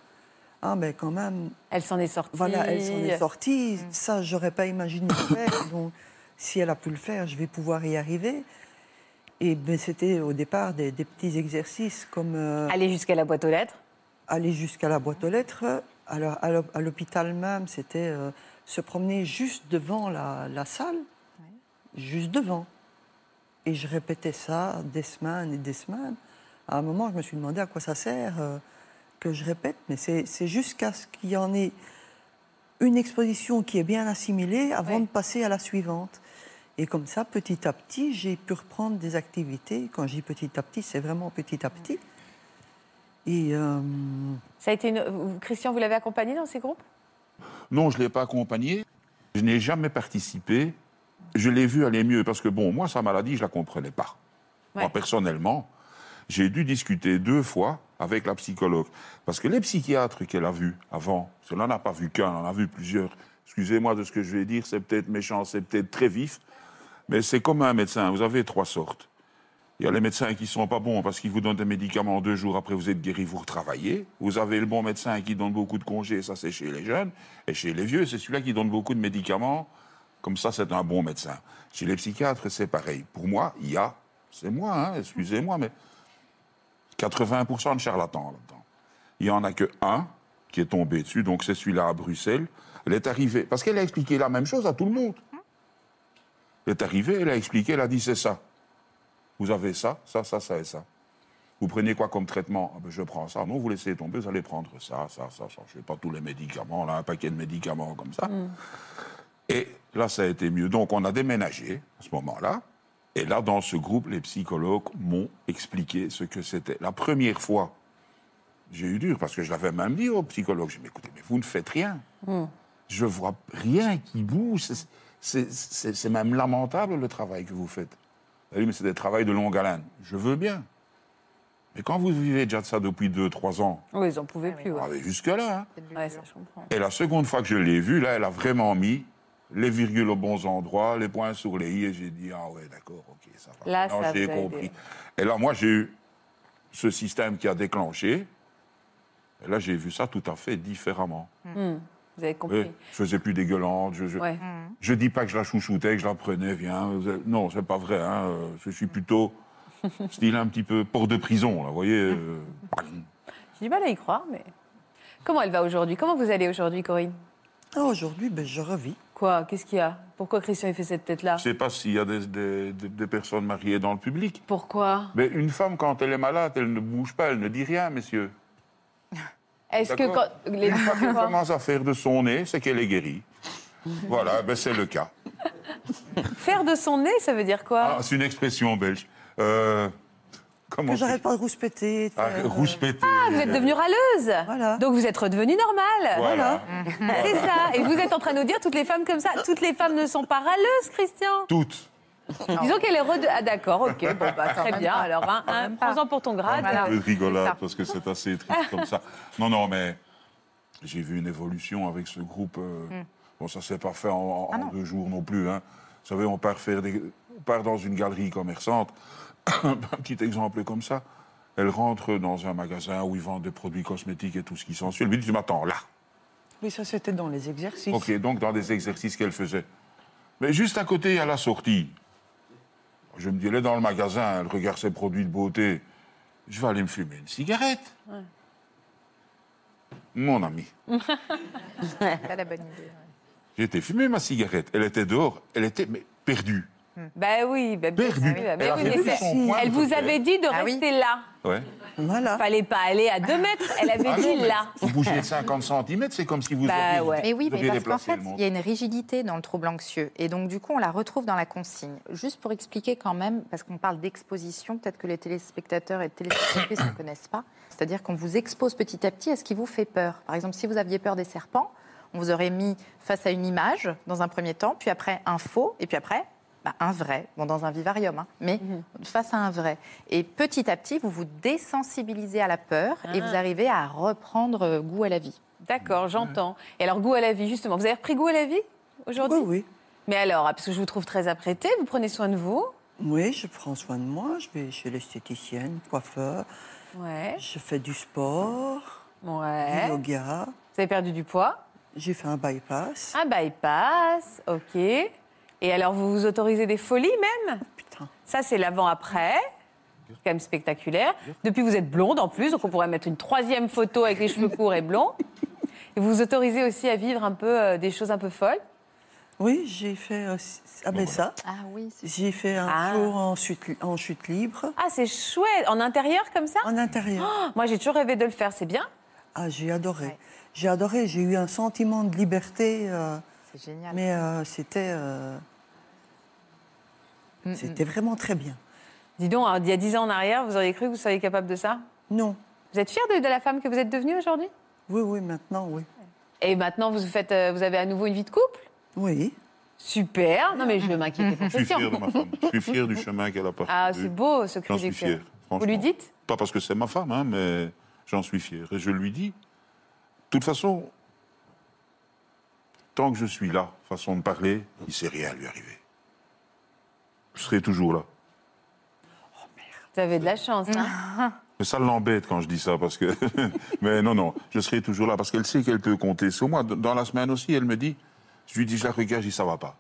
[SPEAKER 2] ah, mais quand même,
[SPEAKER 1] Elle s'en est sortie.
[SPEAKER 2] voilà, elle s'en est sortie. Ça, j'aurais pas imaginé le faire. Donc, si elle a pu le faire, je vais pouvoir y arriver. Et ben, c'était au départ des, des petits exercices comme euh,
[SPEAKER 1] Aller jusqu'à la boîte aux lettres.
[SPEAKER 2] aller jusqu'à la boîte aux lettres. Alors, à l'hô- à l'hôpital même, c'était euh, se promener juste devant la, la salle, juste devant. Et je répétais ça des semaines et des semaines. À un moment, je me suis demandé à quoi ça sert euh, que je répète, mais c'est jusqu'à ce qu'il y en ait une exposition qui est bien assimilée avant de passer à la suivante. Et comme ça, petit à petit, j'ai pu reprendre des activités. Quand je dis petit à petit, c'est vraiment petit à petit. Et euh,
[SPEAKER 1] Ça a été une- Christian, vous l'avez accompagné dans ces groupes?
[SPEAKER 3] Non, je ne l'ai pas accompagné. Je n'ai jamais participé. Je l'ai vu aller mieux parce que, bon, moi, sa maladie, je ne la comprenais pas.
[SPEAKER 1] Ouais.
[SPEAKER 3] Moi, personnellement, j'ai dû discuter deux fois avec la psychologue. Parce que les psychiatres qu'elle a vus avant, parce n'en a pas vu qu'un, elle en a vu plusieurs. Excusez-moi de ce que je vais dire, c'est peut-être méchant, c'est peut-être très vif, mais c'est comme un médecin. Vous avez trois sortes. Il y a les médecins qui sont pas bons parce qu'ils vous donnent des médicaments deux jours après vous êtes guéri, vous retravaillez. Vous avez le bon médecin qui donne beaucoup de congés, ça c'est chez les jeunes. Et chez les vieux, c'est celui-là qui donne beaucoup de médicaments. Comme ça, c'est un bon médecin. Chez les psychiatres, c'est pareil. Pour moi, il y a, c'est moi, hein, excusez-moi, mais 80% de charlatans là-dedans. Il n'y en a que un qui est tombé dessus, donc c'est celui-là à Bruxelles. Elle est arrivée, parce qu'elle a expliqué la même chose à tout le monde. Elle est arrivée, elle a expliqué, elle a dit c'est ça. Vous avez ça, ça, ça, ça et ça. Vous prenez quoi comme traitement? Ah ben, Je prends ça. Non, vous laissez tomber, vous allez prendre ça, ça, ça, ça. Je ne sais pas tous les médicaments, là, un paquet de médicaments comme ça. Et là, ça a été mieux. Donc, on a déménagé à ce moment-là. Et là, dans ce groupe, les psychologues m'ont expliqué ce que c'était. La première fois, j'ai eu dur parce que je l'avais même dit au psychologue. J'ai dit, mais écoutez, mais vous ne faites rien. Je vois rien qui bouge. C'est- même lamentable le travail que vous faites. Elle a dit, mais c'est des travails de longue haleine. Je veux bien. Mais quand vous vivez déjà de ça depuis deux, trois ans,
[SPEAKER 1] Oui, ils n'en pouvaient plus. Ouais.
[SPEAKER 3] ah, jusque-là, hein.
[SPEAKER 1] Ouais, je.
[SPEAKER 3] Et la seconde fois que je l'ai vue, là, elle a vraiment mis les virgules aux bons endroits, les points sur les i, et j'ai dit, ah ouais, d'accord, ok, ça va.
[SPEAKER 1] Là,
[SPEAKER 3] Maintenant,
[SPEAKER 1] ça
[SPEAKER 3] j'ai compris. Et là, moi, j'ai eu ce système qui a déclenché. Et là, j'ai vu ça tout à fait différemment.
[SPEAKER 1] Vous avez compris.
[SPEAKER 3] Oui, je faisais plus dégueulante. Je, je,
[SPEAKER 1] Ouais.
[SPEAKER 3] je dis pas que je la chouchoutais, que je la prenais, viens. Non, c'est pas vrai. Hein. euh, Je suis plutôt style un petit peu port de prison, là, vous voyez. euh,
[SPEAKER 1] J'ai du mal à y croire, mais. Comment elle va aujourd'hui? Comment vous allez aujourd'hui, Corinne?
[SPEAKER 2] Ah, aujourd'hui, ben, je revis.
[SPEAKER 1] Quoi Qu'est-ce qu'il y a? Pourquoi Christian il fait cette tête-là?
[SPEAKER 3] Je sais pas s'il y a des, des- des- des personnes mariées dans le public.
[SPEAKER 1] Pourquoi?
[SPEAKER 3] Mais une femme, quand elle est malade, elle ne bouge pas, elle ne dit rien, messieurs.
[SPEAKER 1] Est-ce que quand les
[SPEAKER 3] Une fois qu'elle commence à faire de son nez, c'est qu'elle est guérie. Voilà, ben c'est le cas.
[SPEAKER 1] faire de son nez, ça veut dire quoi?
[SPEAKER 3] Ah, c'est une expression belge. Euh, comment
[SPEAKER 2] Que j'arrête pas de rouspéter.
[SPEAKER 3] Ah,
[SPEAKER 2] euh,
[SPEAKER 3] rouspéter.
[SPEAKER 1] Ah, vous êtes devenue râleuse.
[SPEAKER 2] Voilà.
[SPEAKER 1] Donc vous êtes redevenue normale.
[SPEAKER 3] Voilà.
[SPEAKER 1] C'est ça. Et vous êtes en train de nous dire toutes les femmes comme ça. Toutes les femmes ne sont pas râleuses, Christian.
[SPEAKER 3] Toutes.
[SPEAKER 1] Disons qu'elle est rede... Ah d'accord, ok. Bon, bah, très bien. Alors, hein, hein, prends-en pour ton grade.
[SPEAKER 6] Voilà.
[SPEAKER 3] Un peu de rigolade, parce que c'est assez triste comme ça. Non, non, mais j'ai vu une évolution avec ce groupe. euh, Bon, ça s'est pas fait en, en-
[SPEAKER 6] Ah
[SPEAKER 3] deux jours non plus. Hein. Vous savez, on part, faire des... on part dans une galerie commerçante. un petit exemple comme ça. Elle rentre dans un magasin où ils vendent des produits cosmétiques et tout ce qui s'ensuit. Elle me dit, tu m'attends là.
[SPEAKER 2] Oui, ça, c'était dans les exercices.
[SPEAKER 3] Ok, donc dans des exercices qu'elle faisait. Mais juste à côté, à la sortie, je me dis, elle est dans le magasin, elle regarde ses produits de beauté. Je vais aller me fumer une cigarette. Mon ami,
[SPEAKER 6] Pas la bonne idée. ouais.
[SPEAKER 3] été fumer ma cigarette. Elle était dehors, elle était mais, perdue.
[SPEAKER 1] Ben oui, ben, bien sûr, ben
[SPEAKER 3] Elle
[SPEAKER 1] oui, mais c'est-
[SPEAKER 3] point
[SPEAKER 1] elle vous avait dit de
[SPEAKER 6] Ah oui.
[SPEAKER 1] rester là.
[SPEAKER 3] Ouais.
[SPEAKER 2] Voilà.
[SPEAKER 1] Fallait pas aller à deux mètres. Elle avait
[SPEAKER 3] Ah
[SPEAKER 1] dit
[SPEAKER 3] mais
[SPEAKER 1] là.
[SPEAKER 3] Vous bougez de 50 cm, c'est comme si vous
[SPEAKER 1] Bah
[SPEAKER 3] aviez,
[SPEAKER 1] ouais.
[SPEAKER 6] Mais oui,
[SPEAKER 3] vous
[SPEAKER 6] mais
[SPEAKER 3] aviez
[SPEAKER 6] parce qu'en
[SPEAKER 3] déplacé
[SPEAKER 6] fait,
[SPEAKER 3] le monde.
[SPEAKER 6] il y a une rigidité dans le trouble anxieux. Et donc, du coup, on la retrouve dans la consigne. Juste pour expliquer quand même, parce qu'on parle d'exposition, peut-être que les téléspectateurs et téléspectatrices ne connaissent pas. C'est-à-dire qu'on vous expose petit à petit à ce qui vous fait peur. Par exemple, si vous aviez peur des serpents, on vous aurait mis face à une image dans un premier temps, puis après un faux, et puis après bah, un vrai, bon, dans un vivarium, hein, mais face à un vrai. Et petit à petit, vous vous désensibilisez à la peur et
[SPEAKER 1] Ah.
[SPEAKER 6] vous arrivez à reprendre euh, goût à la vie.
[SPEAKER 1] D'accord, j'entends. Et alors, goût à la vie, justement. Vous avez repris goût à la vie aujourd'hui?
[SPEAKER 2] Oui, oui.
[SPEAKER 1] Mais alors, parce que je vous trouve très apprêtée, vous prenez soin de vous?
[SPEAKER 2] Oui, je prends soin de moi. Je vais chez l'esthéticienne, coiffeur.
[SPEAKER 1] Ouais.
[SPEAKER 2] Je fais du sport,
[SPEAKER 1] Ouais.
[SPEAKER 2] du yoga.
[SPEAKER 1] Vous avez perdu du poids?
[SPEAKER 2] J'ai fait un bypass.
[SPEAKER 1] Un bypass, ok. Et alors, vous vous autorisez des folies même?
[SPEAKER 2] Putain.
[SPEAKER 1] Ça, c'est l'avant-après. Quand même spectaculaire. Depuis, vous êtes blonde en plus, donc on pourrait mettre une troisième photo avec les cheveux courts et blonds. Et vous vous autorisez aussi à vivre un peu euh, des choses un peu folles?
[SPEAKER 2] Oui, j'ai fait euh, ah ben ça.
[SPEAKER 6] Ah oui, c'est
[SPEAKER 2] J'ai fait un
[SPEAKER 1] Ah.
[SPEAKER 2] jour en chute, en chute libre,
[SPEAKER 1] Ah, c'est chouette En intérieur comme ça?
[SPEAKER 2] En intérieur.
[SPEAKER 1] Moi, j'ai toujours rêvé de le faire, c'est bien
[SPEAKER 2] Ah, j'ai adoré.
[SPEAKER 6] Ouais.
[SPEAKER 2] J'ai adoré. J'ai eu un sentiment de liberté, euh,
[SPEAKER 6] c'est génial.
[SPEAKER 2] mais euh, c'était,
[SPEAKER 6] Mm, mm.
[SPEAKER 2] c'était vraiment très bien.
[SPEAKER 1] Dis donc, hein, il y a dix ans en arrière, vous auriez cru que vous seriez capable de ça?
[SPEAKER 2] Non.
[SPEAKER 1] Vous êtes fière de, de la femme que vous êtes devenue aujourd'hui?
[SPEAKER 2] Oui, oui, maintenant, oui.
[SPEAKER 1] Et maintenant, vous, faites, euh, vous avez à nouveau une vie de couple?
[SPEAKER 2] Oui.
[SPEAKER 1] Super Non, mais je m'inquiétais pour
[SPEAKER 3] Je suis fier de ma femme. Je suis fier du chemin qu'elle a parcouru.
[SPEAKER 1] Ah, c'est beau ce cri
[SPEAKER 3] J'en
[SPEAKER 1] du cœur.
[SPEAKER 3] fier.
[SPEAKER 1] Vous lui dites?
[SPEAKER 3] Pas parce que c'est ma femme, hein, mais j'en suis fier. Et je lui dis, de toute façon, tant que je suis là, façon de parler, il ne sait rien lui arriver. Je serai toujours là.
[SPEAKER 1] Vous avez de la chance, hein
[SPEAKER 3] Mais ça l'embête quand je dis ça, parce que. Mais non, non, je serai toujours là, parce qu'elle sait qu'elle peut compter sur moi. Dans la semaine aussi, elle me dit, je lui dis, je la regarde, je dis, ça va pas.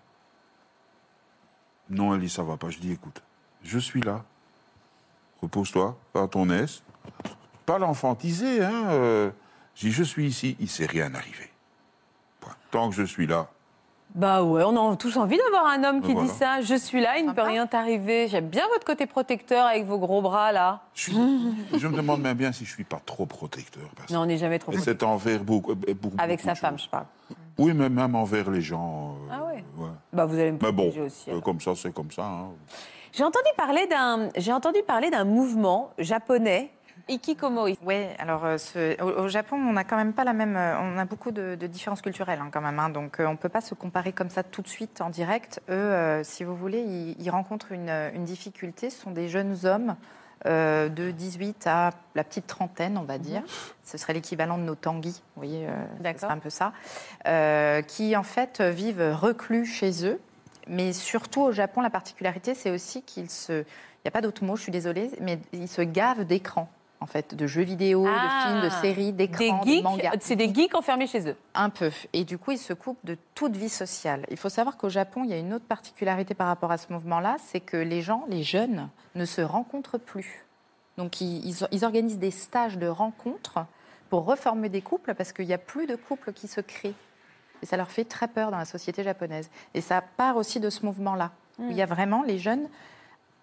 [SPEAKER 3] Non, elle dit, ça va pas. Je dis, écoute, je suis là. Repose-toi, à ton aise. Pas l'enfantiser, hein. euh, je dis, je suis ici, il ne s'est rien arrivé. Tant que je suis là,
[SPEAKER 1] Bah ouais, on a tous envie d'avoir un homme qui
[SPEAKER 3] Voilà.
[SPEAKER 1] dit ça. Je suis là, il ne peut rien t'arriver. J'aime bien votre côté protecteur avec vos gros bras, là.
[SPEAKER 3] je, suis- je me demande même bien si je suis pas trop protecteur. parce
[SPEAKER 1] Non, on n'est jamais trop
[SPEAKER 3] Et c'est envers beaucoup, beaucoup-
[SPEAKER 1] Avec
[SPEAKER 3] beaucoup
[SPEAKER 1] sa
[SPEAKER 3] de
[SPEAKER 1] femme,
[SPEAKER 3] choses.
[SPEAKER 1] je parle.
[SPEAKER 3] Oui, mais même envers les gens. euh,
[SPEAKER 1] Ah ouais.
[SPEAKER 3] ouais.
[SPEAKER 1] Bah, vous allez me
[SPEAKER 3] Mais bon,
[SPEAKER 1] protéger aussi.
[SPEAKER 3] euh, comme ça, c'est comme ça. hein.
[SPEAKER 1] J'ai entendu parler d'un, j'ai entendu parler d'un mouvement japonais, Ikikomori.
[SPEAKER 6] Oui, alors euh, ce- au, au Japon, on n'a quand même pas la même. euh, On a beaucoup de, de différences culturelles hein, quand même. hein, donc euh, on ne peut pas se comparer comme ça tout de suite en direct. Eux, euh, si vous voulez, ils, ils rencontrent une, une difficulté. Ce sont des jeunes hommes euh, de 18 à la petite trentaine, on va dire. Ce serait l'équivalent de nos tanguis, vous voyez, euh, ce
[SPEAKER 1] D'accord.
[SPEAKER 6] serait un peu ça. Qui en fait vivent reclus chez eux. Mais surtout au Japon, la particularité, c'est aussi qu'ils se. Il n'y a pas d'autre mot, je suis désolée, mais ils se gavent d'écran. En fait, de jeux vidéo,
[SPEAKER 1] Ah,
[SPEAKER 6] de films, de séries, d'écrans, de mangas.
[SPEAKER 1] c'est des geeks enfermés chez eux.
[SPEAKER 6] Un peu. Et du coup, ils se coupent de toute vie sociale. Il faut savoir qu'au Japon, il y a une autre particularité par rapport à ce mouvement-là, c'est que les gens, les jeunes, ne se rencontrent plus. Donc, ils, ils- ils organisent des stages de rencontres pour reformer des couples parce qu'il n'y a plus de couples qui se créent. Et ça leur fait très peur dans la société japonaise. Et ça part aussi de ce mouvement-là. où Il y a vraiment les jeunes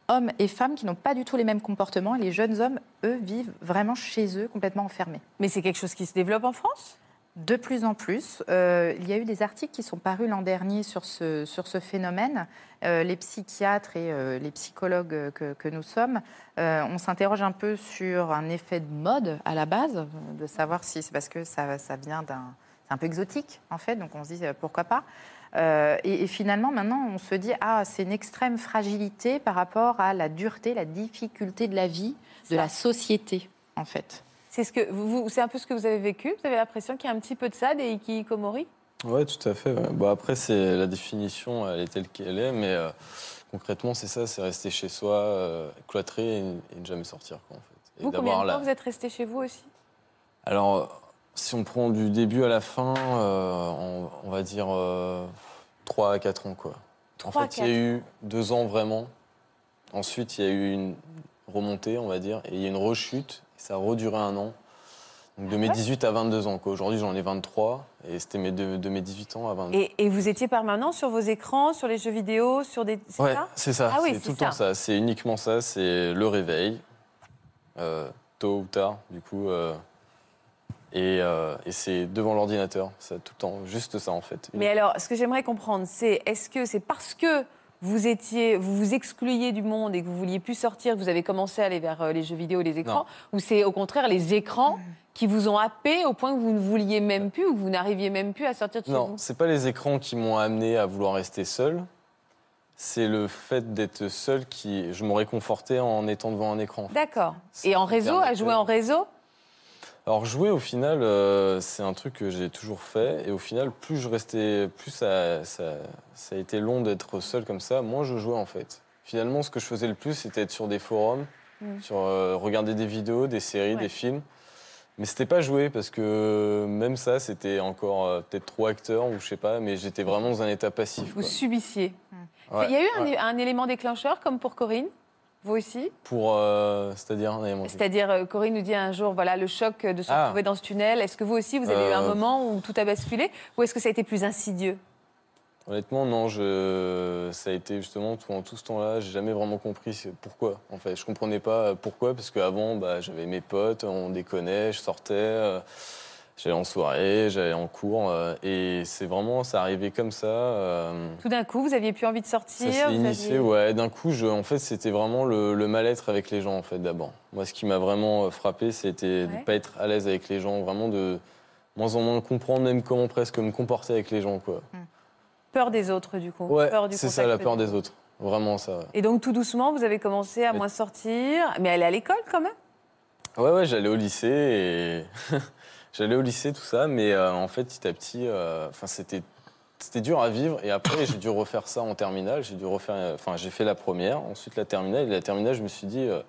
[SPEAKER 6] hommes et femmes qui n'ont pas du tout les mêmes comportements. Et les jeunes hommes, eux, vivent vraiment chez eux, complètement enfermés.
[SPEAKER 1] Mais c'est quelque chose qui se développe en France?
[SPEAKER 6] De plus en plus, euh, il y a eu des articles qui sont parus l'an dernier sur ce, sur ce phénomène. Euh, les psychiatres et euh, les psychologues que, que nous sommes, on s'interroge un peu sur un effet de mode à la base, de savoir si c'est parce que ça, ça vient d'un... C'est un peu exotique, en fait, donc on se dit pourquoi pas? Euh, et, et finalement, maintenant, on se dit, ah, c'est une extrême fragilité par rapport à la dureté, la difficulté de la vie, de
[SPEAKER 1] Ça.
[SPEAKER 6] la société, en fait.
[SPEAKER 1] C'est ce que vous, vous- c'est un peu ce que vous avez vécu? Vous avez l'impression qu'il y a un petit peu de ça des Ikikomori
[SPEAKER 4] Ouais, tout à fait. ouais. Bon, après, c'est la définition, elle est telle qu'elle est, mais euh, concrètement, c'est ça, c'est rester chez soi, euh, cloîtré et, et ne jamais sortir, quoi, en fait. Et
[SPEAKER 1] Vous, combien de
[SPEAKER 4] la-
[SPEAKER 1] temps vous êtes resté chez vous aussi?
[SPEAKER 4] Alors, euh, si on prend du début à la fin, euh, on, on va dire 3 à 4 ans, quoi. En
[SPEAKER 1] Trois à
[SPEAKER 4] fait, il y a eu deux ans vraiment. Ensuite, il y a eu une remontée, on va dire, et il y a une rechute. Et ça a reduré un an. Donc de mes 18 à 22 ans. Aujourd'hui, j'en ai 23. Et c'était mes- de, de mes 18 ans à 22
[SPEAKER 1] et, et vous étiez permanent sur vos écrans, sur les jeux vidéo, sur des. c'est
[SPEAKER 4] Ouais,
[SPEAKER 1] ça?
[SPEAKER 4] c'est ça.
[SPEAKER 1] Ah oui,
[SPEAKER 4] c'est tout le temps
[SPEAKER 1] ça.
[SPEAKER 4] ça. C'est uniquement ça. C'est le réveil, euh, tôt ou tard, du coup. euh, et euh, et c'est devant l'ordinateur. Ça, tout le temps. Juste ça, en fait.
[SPEAKER 1] Mais alors, ce que j'aimerais comprendre, c'est est-ce que c'est parce que vous étiez, vous vous excluiez du monde et que vous vouliez plus sortir, que vous avez commencé à aller vers euh, les jeux vidéo, les écrans, ou c'est au contraire les écrans qui vous ont happé au point que vous ne vouliez même plus ou que vous n'arriviez même plus à sortir de chez
[SPEAKER 4] Non,
[SPEAKER 1] vous?
[SPEAKER 4] c'est pas les écrans qui m'ont amené à vouloir rester seul. C'est le fait d'être seul qui. Je me réconfortais en étant devant un écran.
[SPEAKER 1] D'accord. Et en réseau, à jouer en réseau?
[SPEAKER 4] Alors jouer au final, euh, c'est un truc que j'ai toujours fait. Et au final, plus je restais, plus ça, ça, ça a été long d'être seul comme ça, moins je jouais en fait. Finalement, ce que je faisais le plus, c'était être sur des forums,
[SPEAKER 1] Mm.
[SPEAKER 4] sur euh, regarder des vidéos, des séries,
[SPEAKER 1] Ouais.
[SPEAKER 4] des films. Mais c'était pas jouer parce que même ça, c'était encore euh, peut-être trop acteur ou je sais pas. Mais j'étais vraiment dans un état passif.
[SPEAKER 1] Vous
[SPEAKER 4] quoi.
[SPEAKER 1] subissiez
[SPEAKER 4] Ouais,
[SPEAKER 1] Il y a eu un élément déclencheur, comme pour Corinne? Vous aussi
[SPEAKER 4] Pour, euh, c'est-à-dire,
[SPEAKER 1] C'est-à-dire, euh, Corinne nous dit un jour, voilà, le choc de se
[SPEAKER 4] Ah.
[SPEAKER 1] retrouver dans ce tunnel. Est-ce que vous aussi, vous avez eu un
[SPEAKER 4] Euh.
[SPEAKER 1] moment où tout a basculé Ou est-ce que ça a été plus insidieux?
[SPEAKER 4] Honnêtement, non. Je... Ça a été justement tout, en tout ce temps-là, j'ai jamais vraiment compris pourquoi. En fait, je comprenais pas pourquoi, parce qu'avant, bah, j'avais mes potes, on déconnait, je sortais, euh, j'allais en soirée, j'allais en cours, euh, et c'est vraiment, ça arrivait comme ça. euh,
[SPEAKER 1] Tout d'un coup, vous aviez plus envie de sortir
[SPEAKER 4] ça s'est initié,
[SPEAKER 1] aviez-
[SPEAKER 4] ouais. D'un coup, je, en fait, c'était vraiment le, le mal-être avec les gens, en fait, d'abord. Moi, ce qui m'a vraiment euh, frappé, c'était de ne pas être à l'aise avec les gens, vraiment de moins en moins comprendre même comment presque me comporter avec les gens, quoi.
[SPEAKER 1] Peur des autres, du coup.
[SPEAKER 4] Ouais, c'est ça, la peur
[SPEAKER 1] des
[SPEAKER 4] des autres. Vraiment ça. ouais.
[SPEAKER 1] Et donc, tout doucement, vous avez commencé à
[SPEAKER 4] Mais-
[SPEAKER 1] moins sortir. Mais aller à l'école, quand même?
[SPEAKER 4] Ouais, ouais, j'allais au lycée et j'allais au lycée, tout ça, mais euh, en fait, petit à petit, euh, enfin, c'était c'était dur à vivre. Et après, j'ai dû refaire ça en terminale. J'ai dû refaire, euh, enfin, j'ai fait la première, ensuite la terminale. Et la terminale, je me suis dit, euh,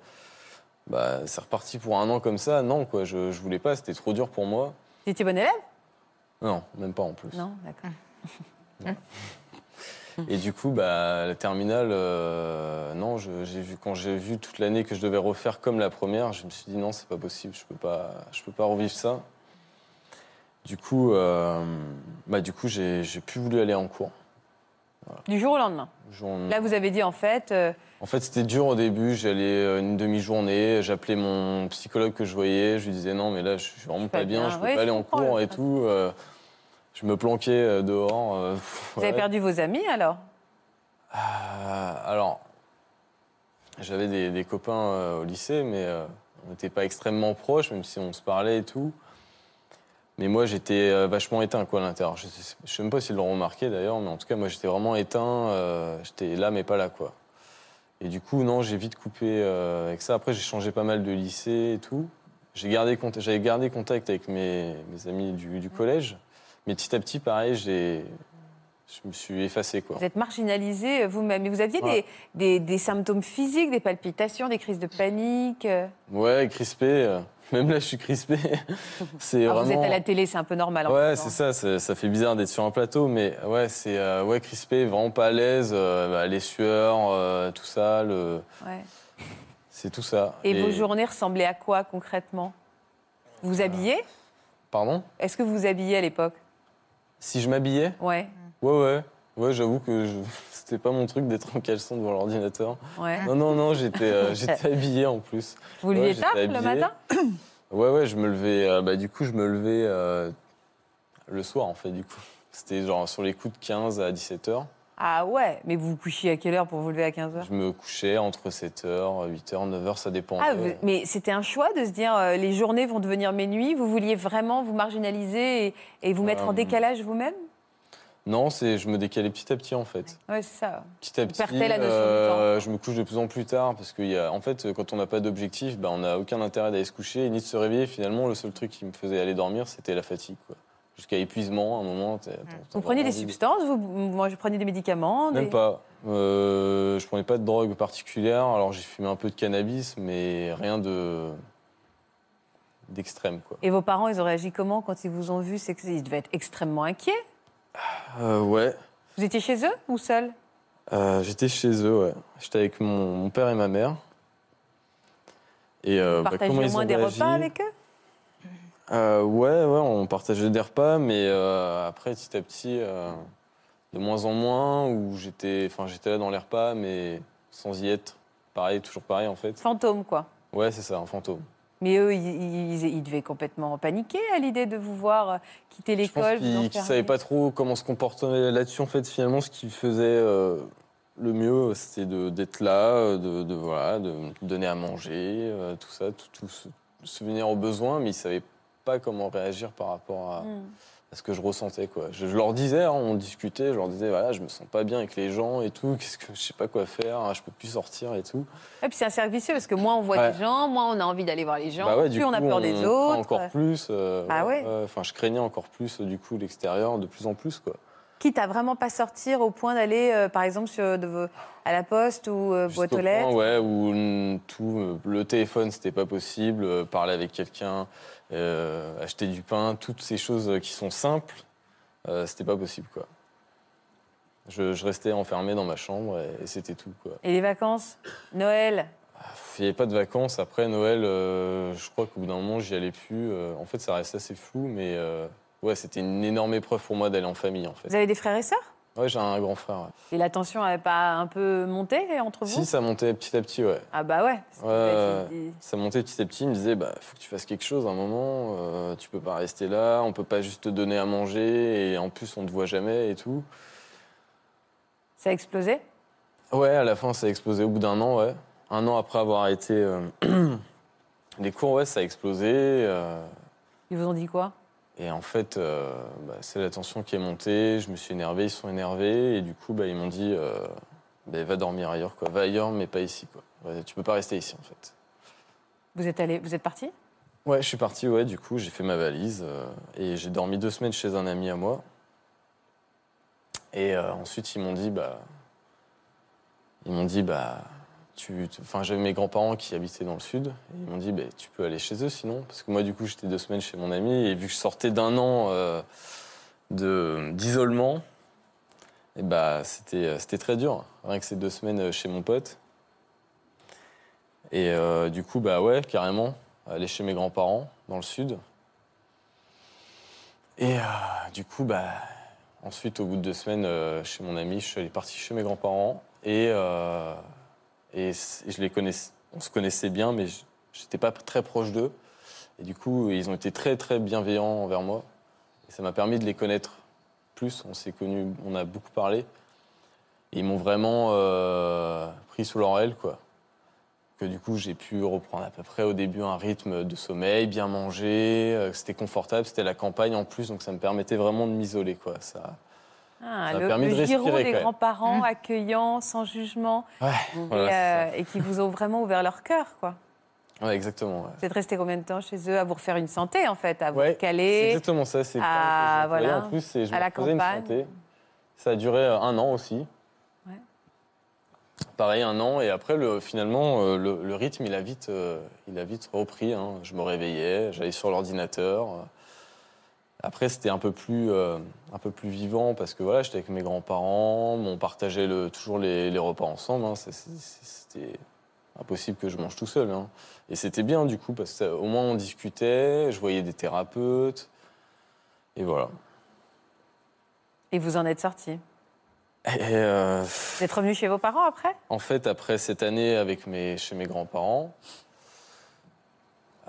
[SPEAKER 4] bah, c'est reparti pour un an comme ça. Non, quoi, je, je voulais pas. C'était trop dur pour moi.
[SPEAKER 1] Étiez bon élève?
[SPEAKER 4] Non, même pas en plus.
[SPEAKER 1] Non, d'accord.
[SPEAKER 4] Et du coup, bah, la terminale, euh, non, j'ai vu quand j'ai vu toute l'année que je devais refaire comme la première, je me suis dit non, c'est pas possible, je peux pas, je peux pas revivre ça. Du coup, euh, bah, du coup, j'ai j'ai plus voulu aller en cours.
[SPEAKER 1] Du jour au lendemain.
[SPEAKER 4] Jour-
[SPEAKER 1] Là, vous avez dit, en fait, euh,
[SPEAKER 4] En fait, c'était dur au début. J'allais euh, une demi-journée, j'appelais mon psychologue que je voyais, je lui disais non, mais là, je suis vraiment
[SPEAKER 1] pas
[SPEAKER 4] pas bien,
[SPEAKER 1] bien.
[SPEAKER 4] je peux
[SPEAKER 1] Ouais,
[SPEAKER 4] pas aller en cours et tout. euh, je me planquais dehors. euh,
[SPEAKER 1] vous avez perdu vos amis, alors?
[SPEAKER 4] Alors, j'avais des, des copains au lycée, mais on n'était pas extrêmement proches, même si on se parlait et tout. Mais moi, j'étais euh, vachement éteint quoi, à l'intérieur. Je ne sais même pas s'ils l'ont remarqué d'ailleurs, mais en tout cas, moi, j'étais vraiment éteint. euh, j'étais là, mais pas là. quoi. Et du coup, non, j'ai vite coupé euh, avec ça. Après, j'ai changé pas mal de lycée et tout. J'ai gardé contact, j'avais gardé contact avec mes, mes amis du, du collège. Mais petit à petit, pareil, j'ai, je me suis effacé. Quoi.
[SPEAKER 1] Vous êtes marginalisé vous-même. Et vous aviez
[SPEAKER 4] Ouais.
[SPEAKER 1] des, des, des symptômes physiques, des palpitations, des crises de panique.
[SPEAKER 4] Ouais, crispé. Même là, je suis crispé. c'est
[SPEAKER 1] Alors,
[SPEAKER 4] vraiment.
[SPEAKER 1] Vous êtes à la télé, c'est un peu normal. en
[SPEAKER 4] Ouais,
[SPEAKER 1] même temps.
[SPEAKER 4] c'est ça, ça. Ça fait bizarre d'être sur un plateau, mais ouais, c'est euh, ouais crispé, vraiment pas à l'aise. euh, bah, les sueurs, euh, tout ça, le...
[SPEAKER 1] Ouais.
[SPEAKER 4] c'est tout ça.
[SPEAKER 1] Et, vos journées ressemblaient à quoi concrètement? Vous vous habillez?
[SPEAKER 4] Pardon?
[SPEAKER 1] Est-ce que vous vous habillez à l'époque?
[SPEAKER 4] Si je m'habillais?
[SPEAKER 1] Ouais.
[SPEAKER 4] Ouais, ouais. Ouais, j'avoue que je... c'était pas mon truc d'être en caleçon devant l'ordinateur.
[SPEAKER 1] ouais.
[SPEAKER 4] Non, non, non, j'étais euh, j'étais habillé en plus.
[SPEAKER 1] Vous leviez
[SPEAKER 4] Ouais, j'étais
[SPEAKER 1] tard le matin
[SPEAKER 4] Ouais, ouais, je me levais. euh, bah, du coup, je me levais euh, le soir, en fait, du coup. C'était genre sur les coups de 15 à 17 heures.
[SPEAKER 1] Ah ouais, mais vous vous couchiez à quelle heure pour vous lever à 15h
[SPEAKER 4] Je me couchais entre 7h, 8h, 9h, ça dépendait.
[SPEAKER 1] Ah, vous- mais c'était un choix de se dire euh, les journées vont devenir mes nuits. Vous vouliez vraiment vous marginaliser et, et vous mettre en décalage vous-même?
[SPEAKER 4] Non, c'est je me décalais petit à petit en fait.
[SPEAKER 1] Ouais, c'est ça.
[SPEAKER 4] Petit à petit,
[SPEAKER 1] la notion du
[SPEAKER 4] euh, je me couche de plus en plus tard parce que y a, en fait, quand on n'a pas d'objectif, bah, on n'a aucun intérêt d'aller se coucher ni de se réveiller. Finalement, le seul truc qui me faisait aller dormir, c'était la fatigue. quoi. Jusqu'à épuisement, à un moment.
[SPEAKER 1] Vous preniez des substances vous, Moi, je prenais des médicaments des-
[SPEAKER 4] Même pas. Euh, je prenais pas de drogue particulière. Alors j'ai fumé un peu de cannabis, mais rien de d'extrême quoi.
[SPEAKER 1] Et vos parents, ils ont réagi comment quand ils vous ont vu? C'est qu'ils devaient être extrêmement inquiets.
[SPEAKER 4] Euh, ouais.
[SPEAKER 1] Vous étiez chez eux ou seul
[SPEAKER 4] Euh, J'étais chez eux, ouais. J'étais avec mon, mon père et ma mère. Et euh,
[SPEAKER 1] Vous
[SPEAKER 4] bah, comment
[SPEAKER 1] au
[SPEAKER 4] ils
[SPEAKER 1] moins
[SPEAKER 4] ont
[SPEAKER 1] des
[SPEAKER 4] réagi
[SPEAKER 1] repas avec eux?
[SPEAKER 4] Euh, ouais, ouais, on partageait des repas, mais euh, après, petit à petit, euh, de moins en moins, où j'étais, enfin, j'étais là dans les repas, mais sans y être. Pareil, toujours pareil, en fait.
[SPEAKER 1] Fantôme, quoi.
[SPEAKER 4] Ouais, c'est ça, un fantôme.
[SPEAKER 1] Mais eux, ils, ils- ils devaient complètement paniquer à l'idée de vous voir euh, quitter l'école.
[SPEAKER 4] qu'ils qu'ils
[SPEAKER 1] enfermer.
[SPEAKER 4] savaient pas trop comment se comporter là-dessus. En fait, finalement, ce qui faisait euh, le mieux, c'était d'être là, de, de, voilà, de donner à manger, euh, tout ça, tout, tout se- subvenir aux besoins, mais ils savaient pas comment réagir par rapport à,
[SPEAKER 1] Hmm.
[SPEAKER 4] À ce que je ressentais. Quoi. Je, je leur disais, hein, on discutait, je leur disais, voilà, je me sens pas bien avec les gens et tout, qu'est-ce que je sais pas quoi faire, je peux plus sortir et tout.
[SPEAKER 1] Et puis c'est un cercle vicieux parce que moins on voit
[SPEAKER 4] Ouais.
[SPEAKER 1] des gens, moins on a envie d'aller voir les gens,
[SPEAKER 4] Bah ouais,
[SPEAKER 1] plus on a peur des autres.
[SPEAKER 4] encore plus. euh,
[SPEAKER 1] ouais.
[SPEAKER 4] Enfin, je craignais encore plus, euh, du coup, l'extérieur, de plus en plus, quoi.
[SPEAKER 1] Quitte à vraiment pas sortir au point d'aller, euh, par exemple, sur, de vos- à la poste ou boîte aux lettres.
[SPEAKER 4] point, ouais, où mm, tout, le téléphone, c'était pas possible, parler avec quelqu'un, euh, acheter du pain, toutes ces choses qui sont simples, euh, c'était pas possible, quoi. Je, je restais enfermé dans ma chambre et, et c'était tout, quoi.
[SPEAKER 1] Et les vacances? Noël?
[SPEAKER 4] Il n'y avait pas de vacances. Après Noël, euh, je crois qu'au bout d'un moment, j'y allais plus. Euh, en fait, ça reste assez flou, mais ouais, c'était une énorme épreuve pour moi d'aller en famille, en fait.
[SPEAKER 1] Vous avez des frères et sœurs?
[SPEAKER 4] Ouais, j'ai un grand frère. ouais.
[SPEAKER 1] Et la tension n'avait pas un peu monté entre vous?
[SPEAKER 4] Si, ça montait petit à petit, ouais.
[SPEAKER 1] Ah bah ouais. dit-
[SPEAKER 4] Ça montait petit à petit. Il me disait, bah, faut que tu fasses quelque chose à un moment. euh, tu peux pas rester là. On peut pas juste te donner à manger. Et en plus, on te voit jamais et tout.
[SPEAKER 1] Ça a explosé?
[SPEAKER 4] Ouais, à la fin, ça a explosé au bout d'un an, ouais. Un an après avoir arrêté euh, les cours, ouais, ça a explosé. euh,
[SPEAKER 1] Ils vous ont dit quoi?
[SPEAKER 4] Et en fait, euh, bah, c'est la tension qui est montée, je me suis énervé, ils sont énervés, et du coup, bah, ils m'ont dit euh, bah, va dormir ailleurs, quoi. Va ailleurs, mais pas ici, quoi. Tu peux pas rester ici, en fait.
[SPEAKER 1] Vous êtes allé, vous êtes parti?
[SPEAKER 4] Ouais, je suis parti, ouais, du coup, j'ai fait ma valise, euh, et j'ai dormi deux semaines chez un ami à moi. Et ensuite, ils m'ont dit, bah. Ils m'ont dit, bah. J'avais mes grands-parents qui habitaient dans le sud. Et ils m'ont dit, bah, tu peux aller chez eux sinon. Parce que moi, du coup, j'étais deux semaines chez mon ami. Et vu que je sortais d'un an euh, d'isolement, et bah, c'était euh, c'était très dur. Rien que ces deux semaines euh, chez mon pote. Et du coup, bah ouais, carrément, aller chez mes grands-parents dans le sud. Et du coup, bah, ensuite, au bout de deux semaines, chez mon ami, je suis allé parti chez mes grands-parents. Et, et je les connaissais, on se connaissait bien, mais je n'étais pas très proche d'eux. Et du coup, ils ont été très, très bienveillants envers moi. Et ça m'a permis de les connaître plus. On s'est connus, on a beaucoup parlé. Et ils m'ont vraiment euh, pris sous leur aile, quoi. Que du coup, j'ai pu reprendre à peu près au début un rythme de sommeil, bien manger, euh, c'était confortable, c'était la campagne en plus, donc ça me permettait vraiment de m'isoler, quoi. Ça,
[SPEAKER 1] Ah,
[SPEAKER 4] Ça a
[SPEAKER 1] le,
[SPEAKER 4] de respirer,
[SPEAKER 1] des grands-parents accueillants, sans jugement,
[SPEAKER 4] ouais,
[SPEAKER 1] et,
[SPEAKER 4] voilà, c'est
[SPEAKER 1] euh, et qui vous ont vraiment ouvert leur cœur, quoi.
[SPEAKER 4] Ouais, exactement. ouais.
[SPEAKER 1] Vous êtes resté combien de temps chez eux à vous refaire une santé, en fait, à vous
[SPEAKER 4] Ouais, C'est
[SPEAKER 1] caler
[SPEAKER 4] exactement ça. C'est employé.
[SPEAKER 1] voilà.
[SPEAKER 4] En plus, c'est je
[SPEAKER 1] À
[SPEAKER 4] me
[SPEAKER 1] la
[SPEAKER 4] refaisais une
[SPEAKER 1] campagne.
[SPEAKER 4] santé. Ça a duré euh, un an aussi.
[SPEAKER 1] Ouais.
[SPEAKER 4] Pareil, un an. Et après, le, finalement, euh, le, le rythme, il a vite, euh, il a vite repris. hein. Je me réveillais, j'allais sur l'ordinateur. Après, c'était un peu plus, euh, un peu plus vivant parce que voilà, j'étais avec mes grands-parents, on partageait le, toujours les, les repas ensemble. hein. C'était impossible que je mange tout seul. hein. Et c'était bien du coup parce qu'au moins on discutait, je voyais des thérapeutes. Et voilà.
[SPEAKER 1] Et vous en êtes sorti?
[SPEAKER 4] Et, euh,
[SPEAKER 1] Vous êtes revenu chez vos parents après?
[SPEAKER 4] En fait, après cette année avec mes, chez mes grands-parents,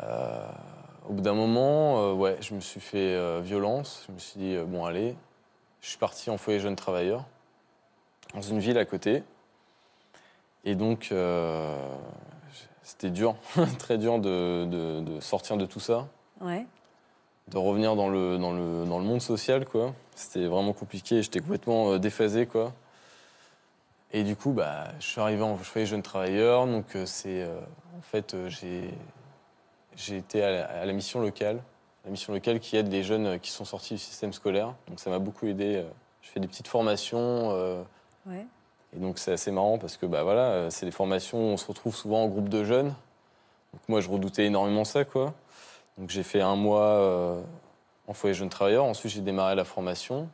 [SPEAKER 4] euh, au bout d'un moment, euh, ouais, je me suis fait euh, violence. Je me suis dit, euh, bon, allez, je suis parti en foyer jeunes travailleurs, dans une ville à côté. Et donc, c'était dur, très dur de, de- de sortir de tout ça,
[SPEAKER 1] Ouais.
[SPEAKER 4] de revenir dans le, dans le, dans le monde social, quoi. C'était vraiment compliqué, j'étais complètement déphasé, quoi. Et du coup, bah, je suis arrivé en foyer jeune travailleur, donc c'est... en fait, j'ai, j'ai été à la, à la mission locale, la mission locale qui aide les jeunes qui sont sortis du système scolaire. Donc ça m'a beaucoup aidé. euh, Je fais des petites formations, euh,
[SPEAKER 1] ouais.
[SPEAKER 4] et donc c'est assez marrant parce que bah, voilà, euh, c'est des formations où on se retrouve souvent en groupe de jeunes. Donc moi, je redoutais énormément ça, quoi. Donc j'ai fait un mois euh, en foyer jeune travailleur. Ensuite, j'ai démarré la formation.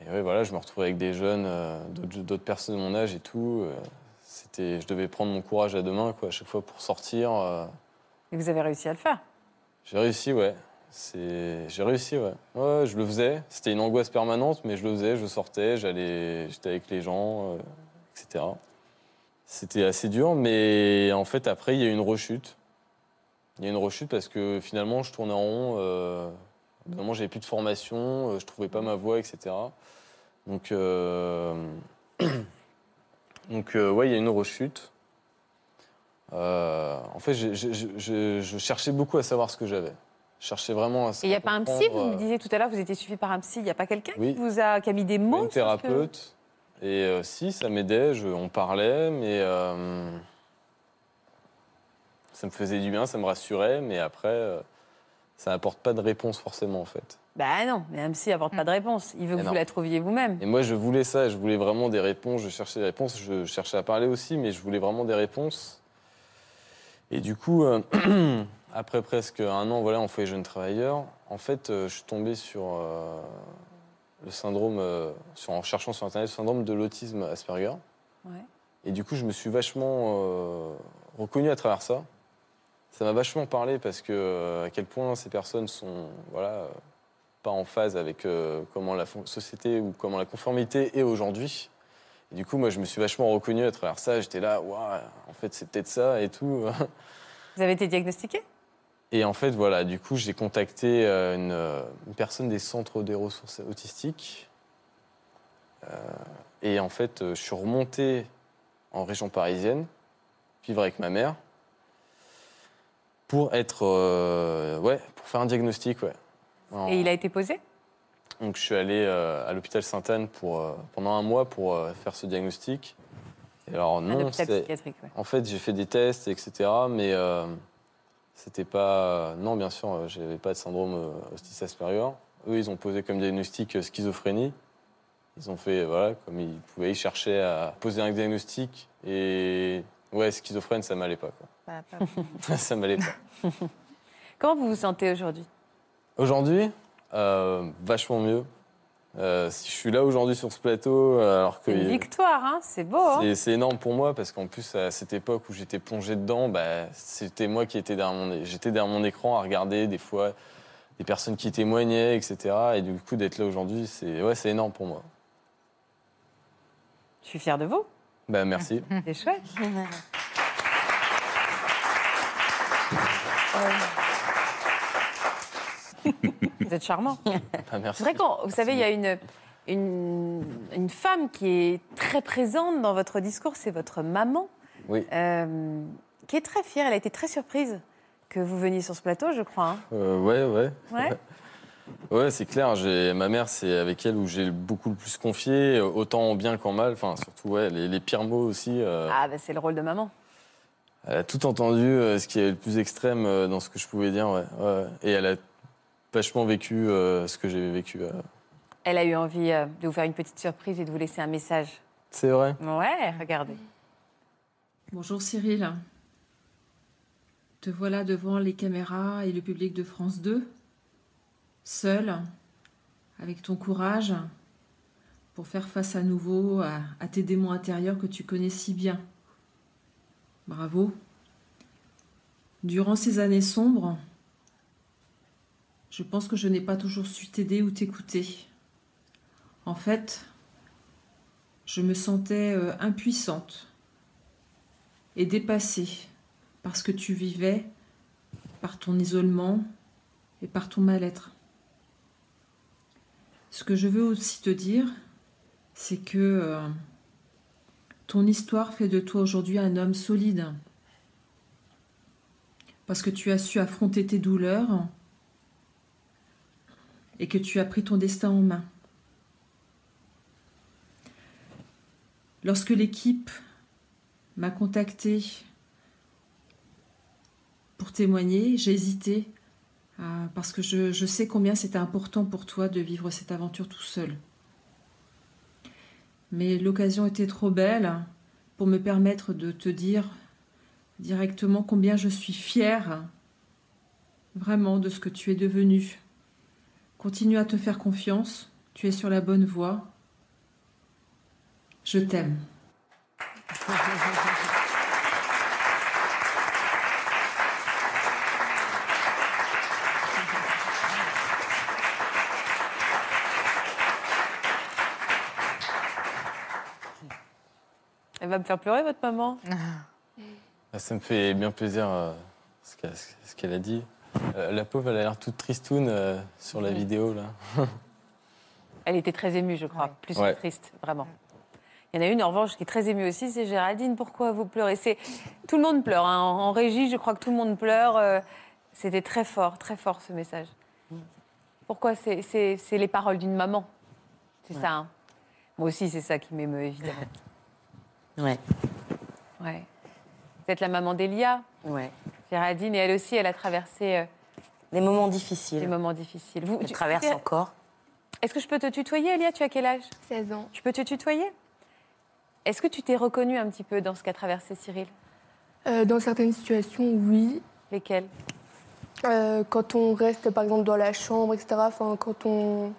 [SPEAKER 4] Et ouais, voilà, je me retrouvais avec des jeunes, euh, d'autres personnes de mon âge et tout. C'était, je devais prendre mon courage à deux mains, quoi, à chaque fois pour sortir.
[SPEAKER 1] Et vous avez réussi à le faire
[SPEAKER 4] J'ai réussi, ouais. J'ai réussi, ouais. Ouais, je le faisais. C'était une angoisse permanente, mais je le faisais. Je sortais, j'allais, j'étais avec les gens, euh, etc. C'était assez dur, mais en fait, après, il y a eu une rechute. Il y a eu une rechute parce que finalement, je tournais en rond. Euh, moment, j'avais plus de formation, euh, je trouvais pas ma voie, etc. Donc, euh, donc ouais, il y a eu une rechute. Euh, en fait, je, je- je cherchais beaucoup à savoir ce que j'avais. Je cherchais vraiment à se
[SPEAKER 1] Et il n'y a pas un psy Vous me disiez tout à l'heure, vous étiez suivi par un psy. Il n'y a pas quelqu'un
[SPEAKER 4] Oui.
[SPEAKER 1] qui vous a, qui a mis des mots
[SPEAKER 4] une
[SPEAKER 1] que-
[SPEAKER 4] thérapeute. Et euh, si, ça m'aidait, on parlait, mais euh, ça me faisait du bien, ça me rassurait, mais après, ça n'apporte pas de réponse forcément en fait.
[SPEAKER 1] Bah non, mais un psy n'apporte pas de réponse. Il veut que vous
[SPEAKER 4] non.
[SPEAKER 1] la trouviez vous-même.
[SPEAKER 4] Et moi, je voulais ça, je voulais vraiment des réponses, je cherchais des réponses, je cherchais à parler aussi, mais je voulais vraiment des réponses. Et du coup, euh, après presque un an voilà, en foyer jeune travailleur, en fait, euh, je suis tombé sur euh, le syndrome, sur, en cherchant sur Internet, le syndrome de l'autisme Asperger.
[SPEAKER 1] Ouais.
[SPEAKER 4] Et du coup, je me suis vachement reconnu à travers ça. Ça m'a vachement parlé parce que à quel point ces personnes sont voilà, pas en phase avec comment la société ou comment la conformité est aujourd'hui. Et du coup, moi, je me suis vachement reconnu à travers ça. J'étais là, waouh, en fait, c'est peut-être ça et tout.
[SPEAKER 1] Vous avez été diagnostiqué?
[SPEAKER 4] Et en fait, voilà, du coup, j'ai contacté euh, une, euh, une personne des centres des ressources autistiques. Euh, et en fait, je suis remonté en région parisienne, vivre avec ma mère, pour être, euh, ouais, pour faire un diagnostic, ouais. En-
[SPEAKER 1] Et il a été posé?
[SPEAKER 4] Donc je suis allé euh, à l'hôpital Sainte-Anne pour, euh, pendant un mois pour euh, faire ce diagnostic. Et alors
[SPEAKER 1] Un
[SPEAKER 4] non,
[SPEAKER 1] ouais.
[SPEAKER 4] en fait j'ai fait des tests, etc. Mais c'était pas... Non, bien sûr, j'avais pas de syndrome autisme Asperger. Eux, ils ont posé comme diagnostic schizophrénie. Ils ont fait, voilà, comme ils pouvaient, ils cherchaient à poser un diagnostic. Et ouais, schizophrène, ça m'allait pas.
[SPEAKER 6] Bah, pas-
[SPEAKER 4] Quoi. ça m'allait pas.
[SPEAKER 1] Comment vous vous sentez aujourd'hui?
[SPEAKER 4] Aujourd'hui, euh, vachement mieux. Euh, si je suis là aujourd'hui sur ce plateau, euh, alors que
[SPEAKER 1] C'est une victoire, hein c'est beau. Hein
[SPEAKER 4] c'est- énorme pour moi parce qu'en plus à cette époque où j'étais plongé dedans, bah, c'était moi qui étais derrière mon, é- j'étais derrière mon écran à regarder des fois des personnes qui témoignaient, etc. Et du coup d'être là aujourd'hui, c'est ouais, c'est énorme pour moi.
[SPEAKER 1] Je suis fière de vous.
[SPEAKER 4] Bah merci.
[SPEAKER 1] C'est chouette. Vous êtes charmant.
[SPEAKER 4] Bah, merci.
[SPEAKER 1] C'est vrai vous savez, il y a une, une, une femme qui est très présente dans votre discours, c'est votre maman,
[SPEAKER 4] Oui.
[SPEAKER 1] euh, qui est très fière. Elle a été très surprise que vous veniez sur ce plateau, je crois. hein.
[SPEAKER 4] Euh, ouais, ouais.
[SPEAKER 1] Ouais.
[SPEAKER 4] Ouais, c'est clair. J'ai ma mère, c'est avec elle où j'ai beaucoup le plus confié, autant en bien qu'en mal. Enfin, surtout ouais, les, les pires mots aussi. euh,
[SPEAKER 1] Ah, bah, c'est le rôle de maman.
[SPEAKER 4] Elle a tout entendu, euh, ce qui est le plus extrême dans ce que je pouvais dire, ouais. ouais. Et elle a vachement vécu euh, ce que j'ai vécu. euh.
[SPEAKER 1] Elle a eu envie euh, de vous faire une petite surprise et de vous laisser un message.
[SPEAKER 4] C'est vrai
[SPEAKER 1] Ouais, regardez.
[SPEAKER 8] Bonjour Cyril. Te voilà devant les caméras et le public de France 2, seul, avec ton courage, pour faire face à nouveau à, à tes démons intérieurs que tu connais si bien. Bravo. Durant ces années sombres, je pense que je n'ai pas toujours su t'aider ou t'écouter. En fait, je me sentais euh, impuissante et dépassée par ce que tu vivais, par ton isolement et par ton mal-être. Ce que je veux aussi te dire, c'est que euh, ton histoire fait de toi aujourd'hui un homme solide. Parce que tu as su affronter tes douleurs et que tu as pris ton destin en main. Lorsque l'équipe m'a contacté pour témoigner, j'ai hésité euh, parce que je, sais combien c'était important pour toi de vivre cette aventure tout seul. Mais l'occasion était trop belle pour me permettre de te dire directement combien je suis fière vraiment de ce que tu es devenu. Continue à te faire confiance, tu es sur la bonne voie. Je t'aime.
[SPEAKER 1] Elle va me faire pleurer, votre maman.
[SPEAKER 4] Ah, Ça me fait bien plaisir euh, ce qu'elle a dit. Euh, la pauvre, elle a l'air toute tristoune euh, sur la vidéo, là.
[SPEAKER 1] Elle était très émue, je crois,
[SPEAKER 6] Ouais.
[SPEAKER 1] plus
[SPEAKER 4] Ouais.
[SPEAKER 1] que triste, vraiment. Il y en a une, en revanche, qui est très émue aussi, c'est Géraldine. Pourquoi vous pleurez? C'est Tout le monde pleure. hein. En, en régie, je crois que tout le monde pleure. euh, C'était très fort, très fort ce message. Pourquoi? C'est- c'est c'est les paroles d'une maman C'est ça. hein Moi aussi, c'est ça qui m'émeut, évidemment.
[SPEAKER 7] Ouais,
[SPEAKER 1] Ouais. Vous êtes la maman d'Elia,
[SPEAKER 7] ouais.
[SPEAKER 1] Géraldine, et elle aussi, elle a traversé euh,
[SPEAKER 7] Des moments
[SPEAKER 1] des
[SPEAKER 7] difficiles.
[SPEAKER 1] moments difficiles. Vous, tu-
[SPEAKER 7] traverse
[SPEAKER 1] tu-
[SPEAKER 7] encore.
[SPEAKER 1] Est-ce que je peux te tutoyer, Elia? Tu as quel âge?
[SPEAKER 5] 16 ans.
[SPEAKER 1] Je peux te tutoyer? Est-ce que tu t'es reconnue un petit peu dans ce qu'a traversé Cyril?
[SPEAKER 5] Euh, dans certaines situations, oui.
[SPEAKER 1] Lesquelles?
[SPEAKER 5] Euh, quand on reste, par exemple, dans la chambre, etc., enfin, quand on,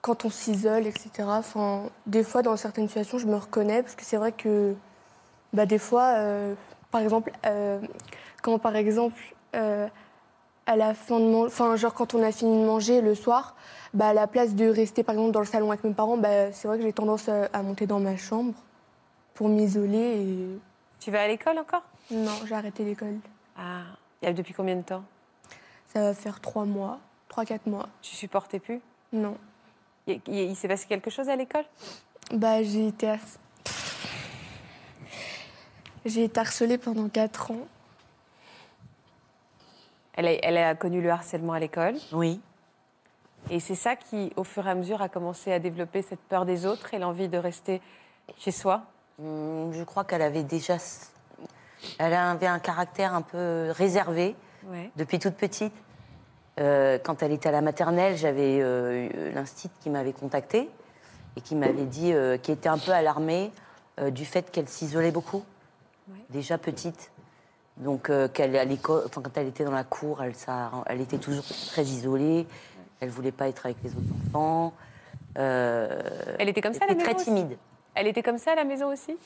[SPEAKER 5] quand on s'isole, etc., enfin, des fois, dans certaines situations, je me reconnais, parce que c'est vrai que, bah, des fois, euh, par exemple, euh, quand, par exemple, euh, à la fin de enfin, genre, quand on a fini de manger le soir, bah, à la place de rester, par exemple, dans le salon avec mes parents, bah, c'est vrai que j'ai tendance à, à monter dans ma chambre pour m'isoler et...
[SPEAKER 1] Tu vas à l'école encore?
[SPEAKER 5] Non, j'ai arrêté l'école.
[SPEAKER 1] Ah, a depuis combien de temps?
[SPEAKER 5] Ça va faire trois mois, trois, quatre mois.
[SPEAKER 1] Tu supportais plus?
[SPEAKER 5] Non.
[SPEAKER 1] Il, il- il s'est passé quelque chose à l'école?
[SPEAKER 5] Bah, j'ai été, j'ai été harcelée pendant 4 ans.
[SPEAKER 1] elle a, elle a connu le harcèlement à l'école.
[SPEAKER 7] Oui.
[SPEAKER 1] Et c'est ça qui, au fur et à mesure, a commencé à développer cette peur des autres et l'envie de rester chez soi.
[SPEAKER 7] Hum, Je crois qu'elle avait déjà. Elle avait un caractère un peu réservé
[SPEAKER 1] Ouais.
[SPEAKER 7] depuis toute petite. Euh, quand elle était à la maternelle, j'avais euh, l'instit qui m'avait contactée et qui m'avait dit, euh, qui était un peu alarmée euh, du fait qu'elle s'isolait beaucoup, Déjà petite. Donc, euh, qu'elle à l'école, enfin, quand elle était dans la cour, elle, ça, elle était toujours très isolée. Elle voulait pas être avec les autres enfants. Euh,
[SPEAKER 1] Elle était comme ça à la
[SPEAKER 7] elle était
[SPEAKER 1] maison
[SPEAKER 7] très
[SPEAKER 1] aussi
[SPEAKER 7] timide.
[SPEAKER 1] Elle était comme ça à la maison aussi?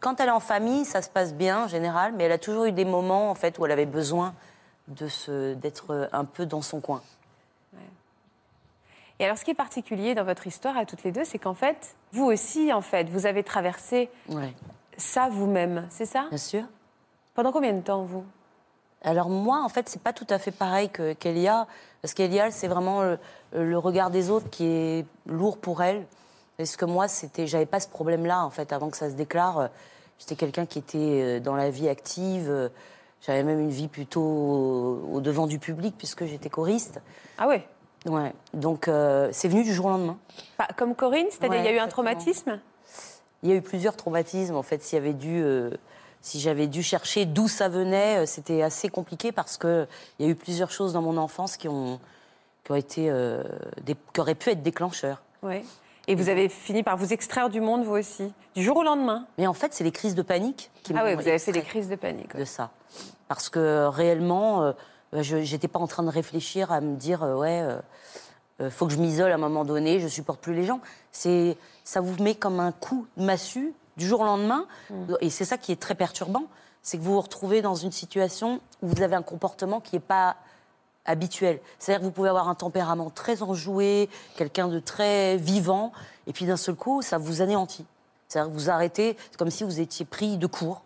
[SPEAKER 7] Quand elle est en famille, ça se passe bien en général, mais elle a toujours eu des moments en fait où elle avait besoin de se d'être un peu dans son coin.
[SPEAKER 1] Et alors, ce qui est particulier dans votre histoire à toutes les deux, c'est qu'en fait, vous aussi, en fait, vous avez traversé
[SPEAKER 7] Ouais,
[SPEAKER 1] ça vous-même, c'est ça
[SPEAKER 7] bien sûr.
[SPEAKER 1] Pendant combien de temps, vous
[SPEAKER 7] Alors moi, en fait, c'est pas tout à fait pareil que qu'Elia, parce qu'Elia, c'est vraiment le, le regard des autres qui est lourd pour elle. Parce que moi, c'était, j'avais pas ce problème-là en fait avant que ça se déclare. J'étais quelqu'un qui était euh, dans la vie active. J'avais même une vie plutôt au, au devant du public puisque j'étais choriste.
[SPEAKER 1] Ah ouais
[SPEAKER 7] Ouais. Donc euh, c'est venu du jour au lendemain.
[SPEAKER 1] Pas Comme Corinne, c'est-à-dire
[SPEAKER 7] Ouais,
[SPEAKER 1] il y a eu un traumatisme
[SPEAKER 7] Il y a eu plusieurs traumatismes. En fait, s'il y avait dû, euh, si j'avais dû chercher d'où ça venait, euh, c'était assez compliqué parce que il y a eu plusieurs choses dans mon enfance qui ont, qui ont été, euh, des- qui auraient pu être déclencheurs.
[SPEAKER 1] Oui. Et vous avez fini par vous extraire du monde, vous aussi, du jour au lendemain
[SPEAKER 7] Mais en fait, c'est les crises de panique qui
[SPEAKER 1] Ah
[SPEAKER 7] m'ont
[SPEAKER 1] oui, vous avez fait des crises de panique.
[SPEAKER 7] de ça. Parce que réellement, euh, bah, je n'étais pas en train de réfléchir à me dire, euh, ouais, euh, faut que je m'isole à un moment donné, je supporte plus les gens. C'est, ça vous met comme un coup de massue du jour au lendemain. Et c'est ça qui est très perturbant. C'est que vous vous retrouvez dans une situation où vous avez un comportement qui n'est pas habituel. C'est-à-dire que vous pouvez avoir un tempérament très enjoué, quelqu'un de très vivant, et puis d'un seul coup, ça vous anéantit. C'est-à-dire que vous arrêtez, c'est comme si vous étiez pris de court.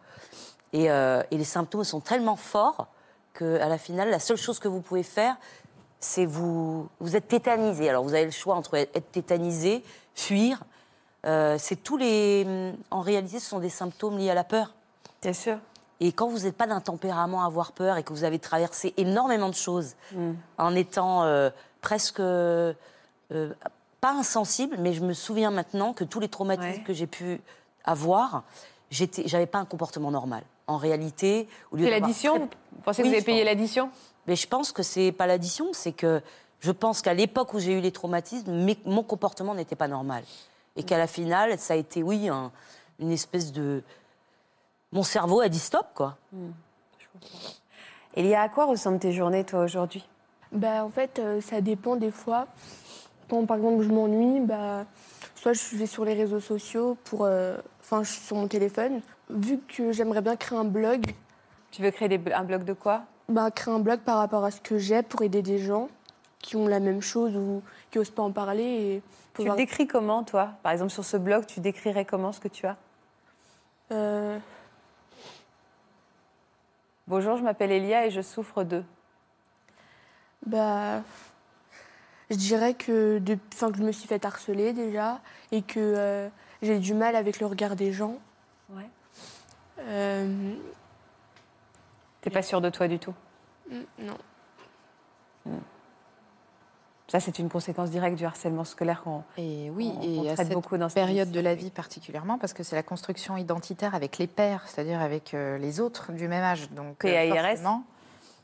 [SPEAKER 7] Et, euh, et les symptômes sont tellement forts qu'à la finale, la seule chose que vous pouvez faire, c'est vous, vous êtes tétanisé. Alors vous avez le choix entre être tétanisé, fuir. Euh, c'est tous les. En réalité, ce sont des symptômes liés à la peur.
[SPEAKER 1] Bien sûr.
[SPEAKER 7] Et quand vous n'êtes pas d'un tempérament à avoir peur et que vous avez traversé énormément de choses en étant euh, presque euh, pas insensible, mais je me souviens maintenant que tous les traumatismes
[SPEAKER 1] Ouais.
[SPEAKER 7] que j'ai pu avoir, j'avais pas un comportement normal. En réalité, au lieu
[SPEAKER 1] l'addition
[SPEAKER 7] très-
[SPEAKER 1] Vous pensez que vous avez payé l'addition
[SPEAKER 7] mais je pense que c'est pas l'addition, c'est que je pense qu'à l'époque où j'ai eu les traumatismes, mes- mon comportement n'était pas normal. Et qu'à la finale, ça a été, oui, un- une espèce de. Mon cerveau a dit stop, quoi.
[SPEAKER 1] Elia, à quoi ressemblent tes journées, toi, aujourd'hui?
[SPEAKER 5] Bah, en fait, euh, ça dépend des fois. Quand, par exemple, je m'ennuie, bah, soit je vais sur les réseaux sociaux pour. euh, Enfin, je suis sur mon téléphone. Vu que j'aimerais bien créer un blog,
[SPEAKER 1] Tu veux créer des un blog de quoi?
[SPEAKER 5] Bah, créer un blog par rapport à ce que j'ai pour aider des gens qui ont la même chose ou qui n'osent pas en parler. Et
[SPEAKER 1] Tu décris comment, toi? Par exemple, sur ce blog, tu décrirais comment ce que tu as?
[SPEAKER 5] Euh,
[SPEAKER 1] Bonjour, je m'appelle Elia et je souffre de.
[SPEAKER 5] bah, je dirais que, de, enfin, que je me suis fait harceler déjà et que euh, j'ai du mal avec le regard des gens.
[SPEAKER 1] Ouais.
[SPEAKER 5] Euh,
[SPEAKER 1] T'es pas sûre de toi du tout
[SPEAKER 5] Mm, Non.
[SPEAKER 1] Ça, c'est une conséquence directe du harcèlement scolaire qu'on
[SPEAKER 6] Et oui,
[SPEAKER 1] On-
[SPEAKER 6] et
[SPEAKER 1] on
[SPEAKER 6] à cette
[SPEAKER 1] beaucoup dans cette
[SPEAKER 6] période de la vie particulièrement, parce que c'est la construction identitaire avec les pairs, c'est-à-dire avec euh, les autres du même âge. Donc, euh,
[SPEAKER 1] PAIRS.
[SPEAKER 6] forcément-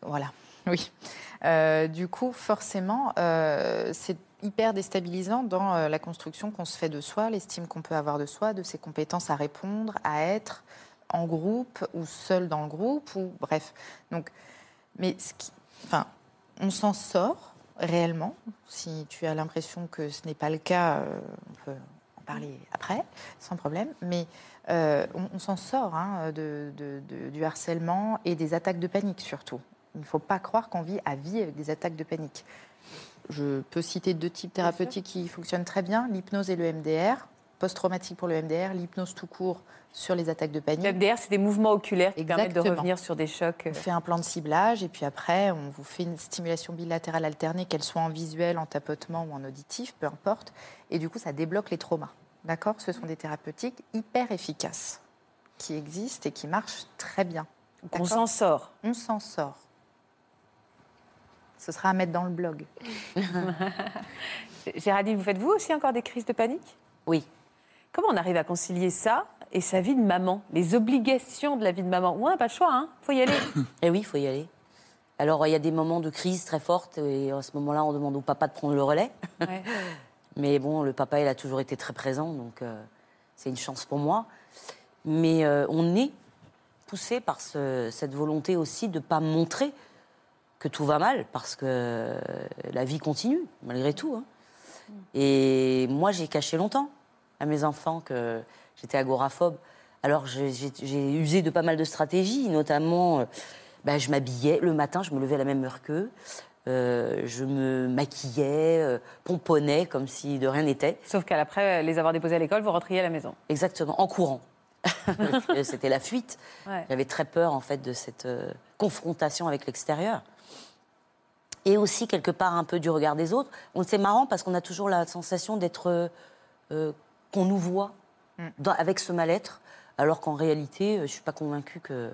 [SPEAKER 6] Voilà, oui. Euh, du coup, forcément, euh, c'est hyper déstabilisant dans euh, la construction qu'on se fait de soi, l'estime qu'on peut avoir de soi, de ses compétences à répondre, à être en groupe ou seul dans le groupe, ou bref. Donc, mais ce qui, enfin, on s'en sort réellement. Si tu as l'impression que ce n'est pas le cas, euh, on peut en parler après, sans problème. Mais euh, on, on s'en sort hein, de, de- de- du harcèlement et des attaques de panique surtout. Il ne faut pas croire qu'on vit à vie avec des attaques de panique. Je peux citer deux types thérapeutiques qui fonctionnent très bien, l'hypnose et le MDR. Post-traumatique pour le MDR, l'hypnose tout court sur les attaques de panique.
[SPEAKER 1] Le MDR, c'est des mouvements oculaires qui permettent de revenir sur des chocs. euh,
[SPEAKER 6] On fait un plan de ciblage et puis après, on vous fait une stimulation bilatérale alternée, qu'elle soit en visuel, en tapotement ou en auditif, peu importe. Et du coup, ça débloque les traumas. D'accord? Ce sont des thérapeutiques hyper efficaces qui existent et qui marchent très bien.
[SPEAKER 1] On s'en sort.
[SPEAKER 6] On s'en sort. Ce sera à mettre dans le blog.
[SPEAKER 1] Géraldine, vous faites vous aussi encore des crises de panique?
[SPEAKER 7] Oui.
[SPEAKER 1] Comment on arrive à concilier ça et sa vie de maman Les obligations de la vie de maman? N'a pas le choix, hein faut y aller.
[SPEAKER 7] Et oui, faut y aller. Alors, il y a des moments de crise très fortes, et à ce moment-là, on demande au papa de prendre le relais.
[SPEAKER 1] Ouais.
[SPEAKER 7] Mais bon, le papa, il a toujours été très présent, donc euh, c'est une chance pour moi. Mais euh, on est poussé par ce- cette volonté aussi de ne pas montrer que tout va mal, parce que euh, la vie continue, malgré tout. hein. Et moi, j'ai caché longtemps à mes enfants que j'étais agoraphobe. Alors, j'ai usé de pas mal de stratégies, notamment, euh, ben, je m'habillais le matin, je me levais à la même heure qu'eux. Euh, je me maquillais, euh, pomponnais comme si de rien n'était.
[SPEAKER 1] Sauf qu'après les avoir déposés à l'école, vous rentriez à la maison.
[SPEAKER 7] Exactement, en courant. C'était la fuite.
[SPEAKER 1] Ouais.
[SPEAKER 7] J'avais très peur en fait de cette euh, confrontation avec l'extérieur. Et aussi quelque part un peu du regard des autres. On c'est marrant parce qu'on a toujours la sensation d'être euh, euh, qu'on nous voit dans- avec ce mal-être, alors qu'en réalité, euh, je suis pas convaincue que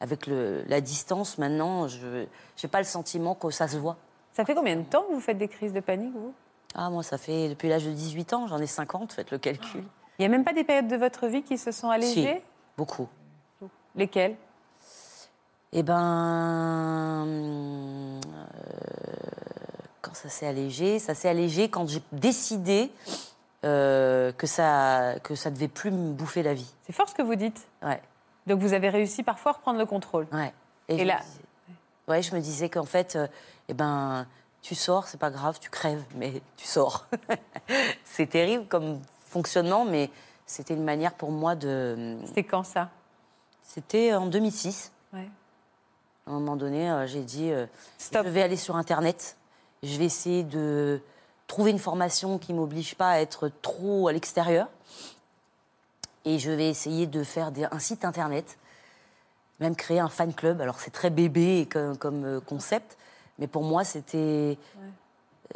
[SPEAKER 7] avec le- la distance maintenant, je n'ai pas le sentiment que ça se voit.
[SPEAKER 1] Ça fait combien de temps que vous faites des crises de panique, vous?
[SPEAKER 7] Ah moi, ça fait depuis l'âge de 18 ans, j'en ai 50, faites le calcul.
[SPEAKER 1] Il n'y a même pas des périodes de votre vie qui se sont allégées?
[SPEAKER 7] Si, beaucoup.
[SPEAKER 1] Lesquelles?
[SPEAKER 7] Eh ben, euh, quand ça s'est allégé, ça s'est allégé quand j'ai décidé euh, que ça que ça devait plus me bouffer la vie.
[SPEAKER 1] C'est fort ce que vous dites.
[SPEAKER 7] Ouais,
[SPEAKER 1] Donc vous avez réussi parfois à reprendre le contrôle.
[SPEAKER 7] ouais.
[SPEAKER 1] Et là-
[SPEAKER 7] me disais- ouais, je me disais qu'en fait, euh, eh ben, tu sors, c'est pas grave, tu crèves, mais tu sors. c'est terrible comme fonctionnement, mais c'était une manière pour moi de.
[SPEAKER 1] C'était quand ça?
[SPEAKER 7] C'était en 2006.
[SPEAKER 1] Ouais.
[SPEAKER 7] À un moment donné, euh, j'ai dit euh,
[SPEAKER 1] Stop.
[SPEAKER 7] je vais aller sur Internet, je vais essayer de trouver une formation qui m'oblige pas à être trop à l'extérieur. Et je vais essayer de faire des- un site Internet, même créer un fan club. Alors c'est très bébé comme, comme, euh, concept, mais pour moi c'était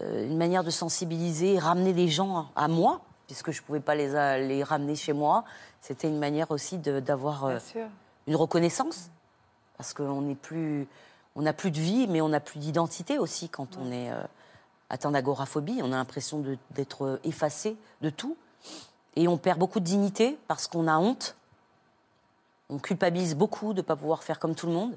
[SPEAKER 7] euh, une manière de sensibiliser, ramener les gens à moi, puisque je pouvais pas les, ramener chez moi. C'était une manière aussi d'avoir... euh, une reconnaissance parce qu'on n'est plus on n'a plus de vie mais on n'a plus d'identité aussi quand on est euh, atteint d'agoraphobie. On a l'impression d'être euh, effacé de tout. Et on perd beaucoup de dignité parce qu'on a honte. On culpabilise beaucoup de ne pas pouvoir faire comme tout le monde.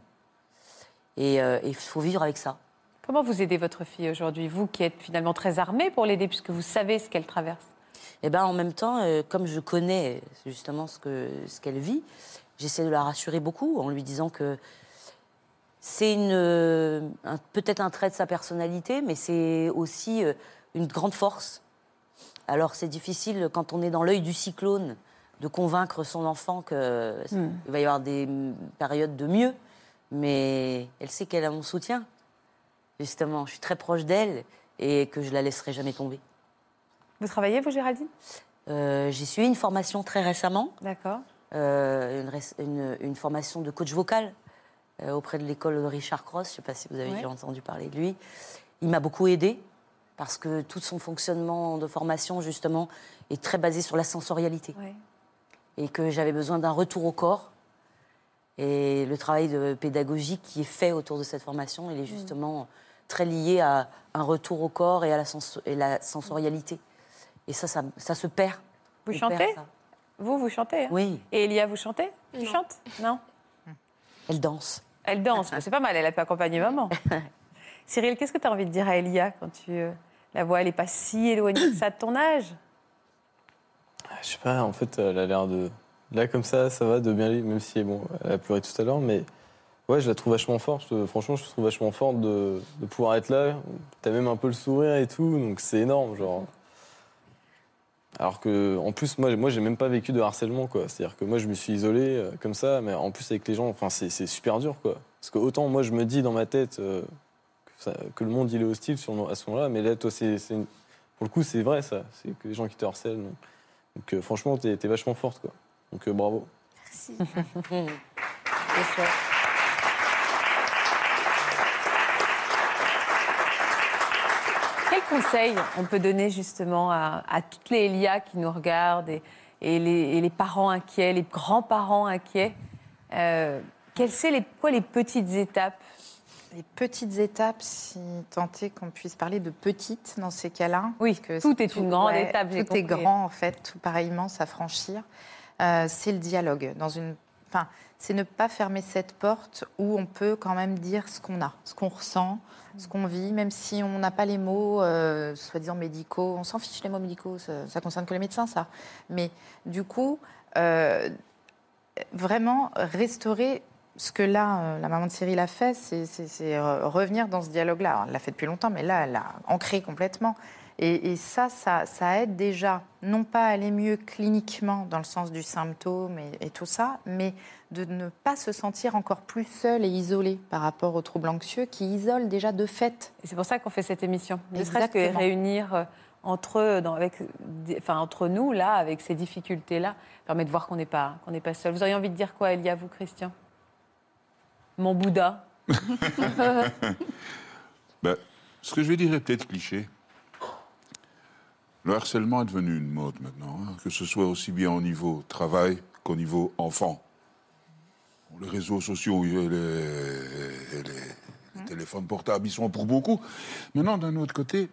[SPEAKER 7] Et euh, il faut vivre avec ça.
[SPEAKER 1] Comment vous aidez votre fille aujourd'hui Vous qui êtes finalement très armée pour l'aider puisque vous savez ce qu'elle traverse?
[SPEAKER 7] Et ben en même temps, euh, comme je connais justement ce que ce qu'elle vit, j'essaie de la rassurer beaucoup en lui disant que c'est euh, un- peut-être un trait de sa personnalité, mais c'est aussi euh, une grande force. Alors c'est difficile quand on est dans l'œil du cyclone de convaincre son enfant que il va y avoir des périodes de mieux, mais elle sait qu'elle a mon soutien. Justement, je suis très proche d'elle et que je la laisserai jamais tomber.
[SPEAKER 1] Vous travaillez, vous, Géraldine?
[SPEAKER 7] Euh, j'ai suivi une formation très récemment,
[SPEAKER 1] D'accord.
[SPEAKER 7] euh, une, res- une- une formation de coach vocal auprès de l'école de Richard Cross. Je ne sais pas si vous avez
[SPEAKER 1] Ouais.
[SPEAKER 7] déjà entendu parler de lui. Il m'a beaucoup aidé parce que tout son fonctionnement de formation, justement, est très basé sur la sensorialité
[SPEAKER 1] Ouais.
[SPEAKER 7] et que j'avais besoin d'un retour au corps Et le travail de pédagogique qui est fait autour de cette formation, il est justement très lié à un retour au corps et à la, sens- et la sensorialité. Et ça, ça, ça se perd.
[SPEAKER 1] Vous
[SPEAKER 7] On
[SPEAKER 1] chantez. Vous, vous chantez hein?
[SPEAKER 7] Oui,
[SPEAKER 1] Et Elia, vous chantez? Tu chantes Non?
[SPEAKER 7] Elle danse.
[SPEAKER 1] Elle danse, mais c'est pas mal, elle a pu accompagner maman. Cyril, qu'est-ce que tu as envie de dire à Elia quand tu euh, la vois Elle n'est pas si éloignée que ça de ton âge?
[SPEAKER 4] Je sais pas, en fait, elle a l'air de. Là, comme ça, ça va, de bien lire, même si, bon, elle a pleuré tout à l'heure, mais ouais, je la trouve vachement forte. Franchement, je la trouve vachement forte de, de pouvoir être là. T'as même un peu le sourire et tout, donc c'est énorme, genre. Alors que, en plus, moi, moi j'ai même pas vécu de harcèlement, quoi. C'est-à-dire que moi, je me suis isolé euh, comme ça, mais en plus, avec les gens, enfin, c'est super dur, quoi. Parce que autant, moi, je me dis dans ma tête euh, que, le monde, il est hostile sur, à ce moment-là, mais là, toi, c'est. Pour le coup, c'est vrai, ça. C'est que les gens qui te harcèlent. Donc, euh, franchement, t'es es vachement forte, quoi. Donc, bravo.
[SPEAKER 5] Merci.
[SPEAKER 1] C'est chouette. Quel conseil on peut donner justement à, à toutes les Elia qui nous regardent et, et les, et les parents inquiets, les grands-parents inquiets euh, Quelles sont les, quoi les petites étapes?
[SPEAKER 6] Les petites étapes, si tant est qu'on puisse parler de petites dans ces cas-là.
[SPEAKER 1] Oui,
[SPEAKER 6] que
[SPEAKER 1] tout est une grande étape,
[SPEAKER 6] Tout est
[SPEAKER 1] compris.
[SPEAKER 6] grand, en fait, tout pareillement, à franchir. Euh, c'est le dialogue. Dans une... enfin, c'est ne pas fermer cette porte où on peut quand même dire ce qu'on a, ce qu'on ressent, ce qu'on vit, même si on n'a pas les mots, euh, soi-disant médicaux. On s'en fiche les mots médicaux, ça, concerne que les médecins, ça. Mais du coup, euh, vraiment restaurer ce que là, euh, la maman de Cyril a fait, c'est- revenir dans ce dialogue-là. Elle l'a fait depuis longtemps, mais là, elle l'a ancré complètement. Et, et ça, ça, ça aide déjà, non pas à aller mieux cliniquement dans le sens du symptôme et, et tout ça, mais de ne pas se sentir encore plus seul et isolé par rapport aux troubles anxieux qui isolent déjà de fait.
[SPEAKER 1] Et c'est pour ça qu'on fait cette émission. Ne serait-ce que réunir euh, entre, dans- avec, enfin, entre nous, là, avec ces difficultés-là, permet de voir qu'on n'est pas, qu'on n'est pas seul. Vous auriez envie de dire quoi, Elia, vous, Christian? Mon Bouddha
[SPEAKER 3] Ben, ce que je vais dire est peut-être cliché. Le harcèlement est devenu une mode maintenant, hein, que ce soit aussi bien au niveau travail qu'au niveau enfant. Les réseaux sociaux et les, les téléphones portables, ils sont pour beaucoup. Maintenant, d'un autre côté,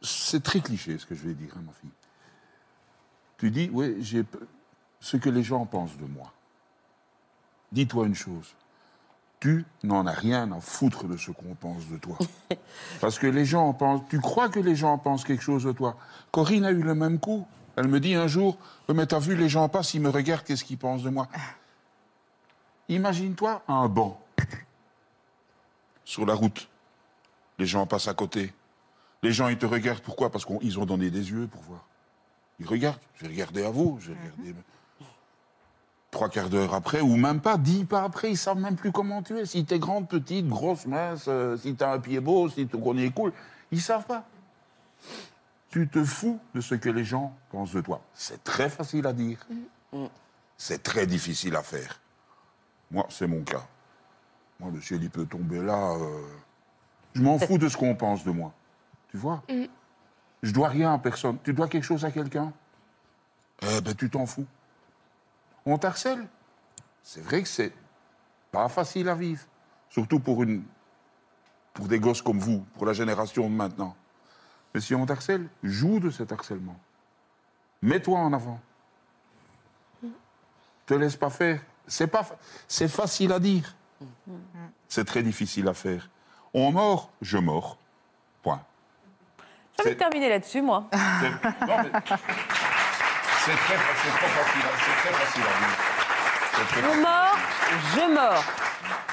[SPEAKER 3] c'est très cliché ce que je vais dire à ma fille. Tu dis, oui, j'ai ce que les gens pensent de moi. Dis-toi une chose, tu n'en as rien à foutre de ce qu'on pense de toi. Parce que les gens pensent. Tu crois que les gens pensent quelque chose de toi Corinne a eu le même coup. Elle me dit un jour Mais t'as vu, les gens passent, ils me regardent, qu'est-ce qu'ils pensent de moi? Imagine-toi un banc sur la route. Les gens passent à côté. Les gens, ils te regardent. Pourquoi? Parce qu'ils ont donné des yeux pour voir. Ils regardent. J'ai regardé à vous. Regardé. Trois quarts d'heure après, ou même pas, dix pas après, ils savent même plus comment tu es. Si t'es grande, petite, grosse, mince, euh, si t'as un pied beau, si ton qu'on est cool, ils savent pas. Tu te fous de ce que les gens pensent de toi. C'est très facile à dire. C'est très difficile à faire. Moi, c'est mon cas. Moi, le ciel, il peut tomber là. euh, Je m'en fous de ce qu'on pense de moi. Tu vois Je dois rien à personne. Tu dois quelque chose à quelqu'un? Eh ben, tu t'en fous. On t'harcèle. C'est vrai que c'est pas facile à vivre. Surtout pour, une, pour des gosses comme vous, pour la génération de maintenant. Mais si on t'harcèle, joue de cet harcèlement. Mets-toi en avant. Te laisse pas faire. C'est pas, c'est facile à dire. C'est très difficile à faire. On mord, je mords. Point.
[SPEAKER 1] J'ai envie
[SPEAKER 3] C'est-
[SPEAKER 1] de terminer là-dessus, moi.
[SPEAKER 3] c'est- non, mais c'est très, facile, à- c'est très facile à dire. C'est très
[SPEAKER 1] On mord, je mords.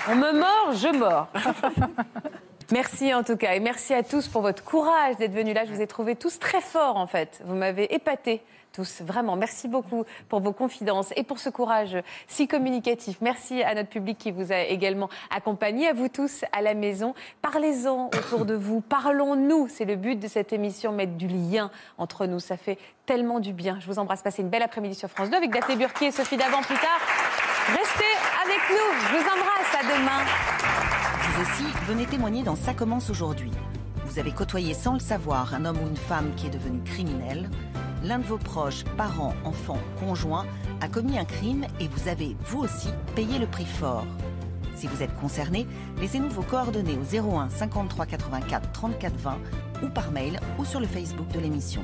[SPEAKER 1] On me mord, je mords. Merci en tout cas et merci à tous pour votre courage d'être venus là. Je vous ai trouvés tous très forts en fait. Vous m'avez épaté tous, vraiment. Merci beaucoup pour vos confidences et pour ce courage si communicatif. Merci à notre public qui vous a également accompagné, à vous tous à la maison. Parlez-en autour de vous, parlons-nous. C'est le but de cette émission, mettre du lien entre nous. Ça fait tellement du bien. Je vous embrasse. Passez une belle après-midi sur France 2 avec Daphné Burki et Sophie Davant plus tard. Restez avec nous. Je vous embrasse. À demain.
[SPEAKER 9] Vous aussi, venez témoigner dans Ça commence aujourd'hui. Vous avez côtoyé sans le savoir un homme ou une femme qui est devenu criminel. L'un de vos proches, parents, enfants, conjoints, a commis un crime et vous avez, vous aussi, payé le prix fort. Si vous êtes concerné, laissez-nous vos coordonnées au 01 53 84 34 20 ou par mail ou sur le Facebook de l'émission.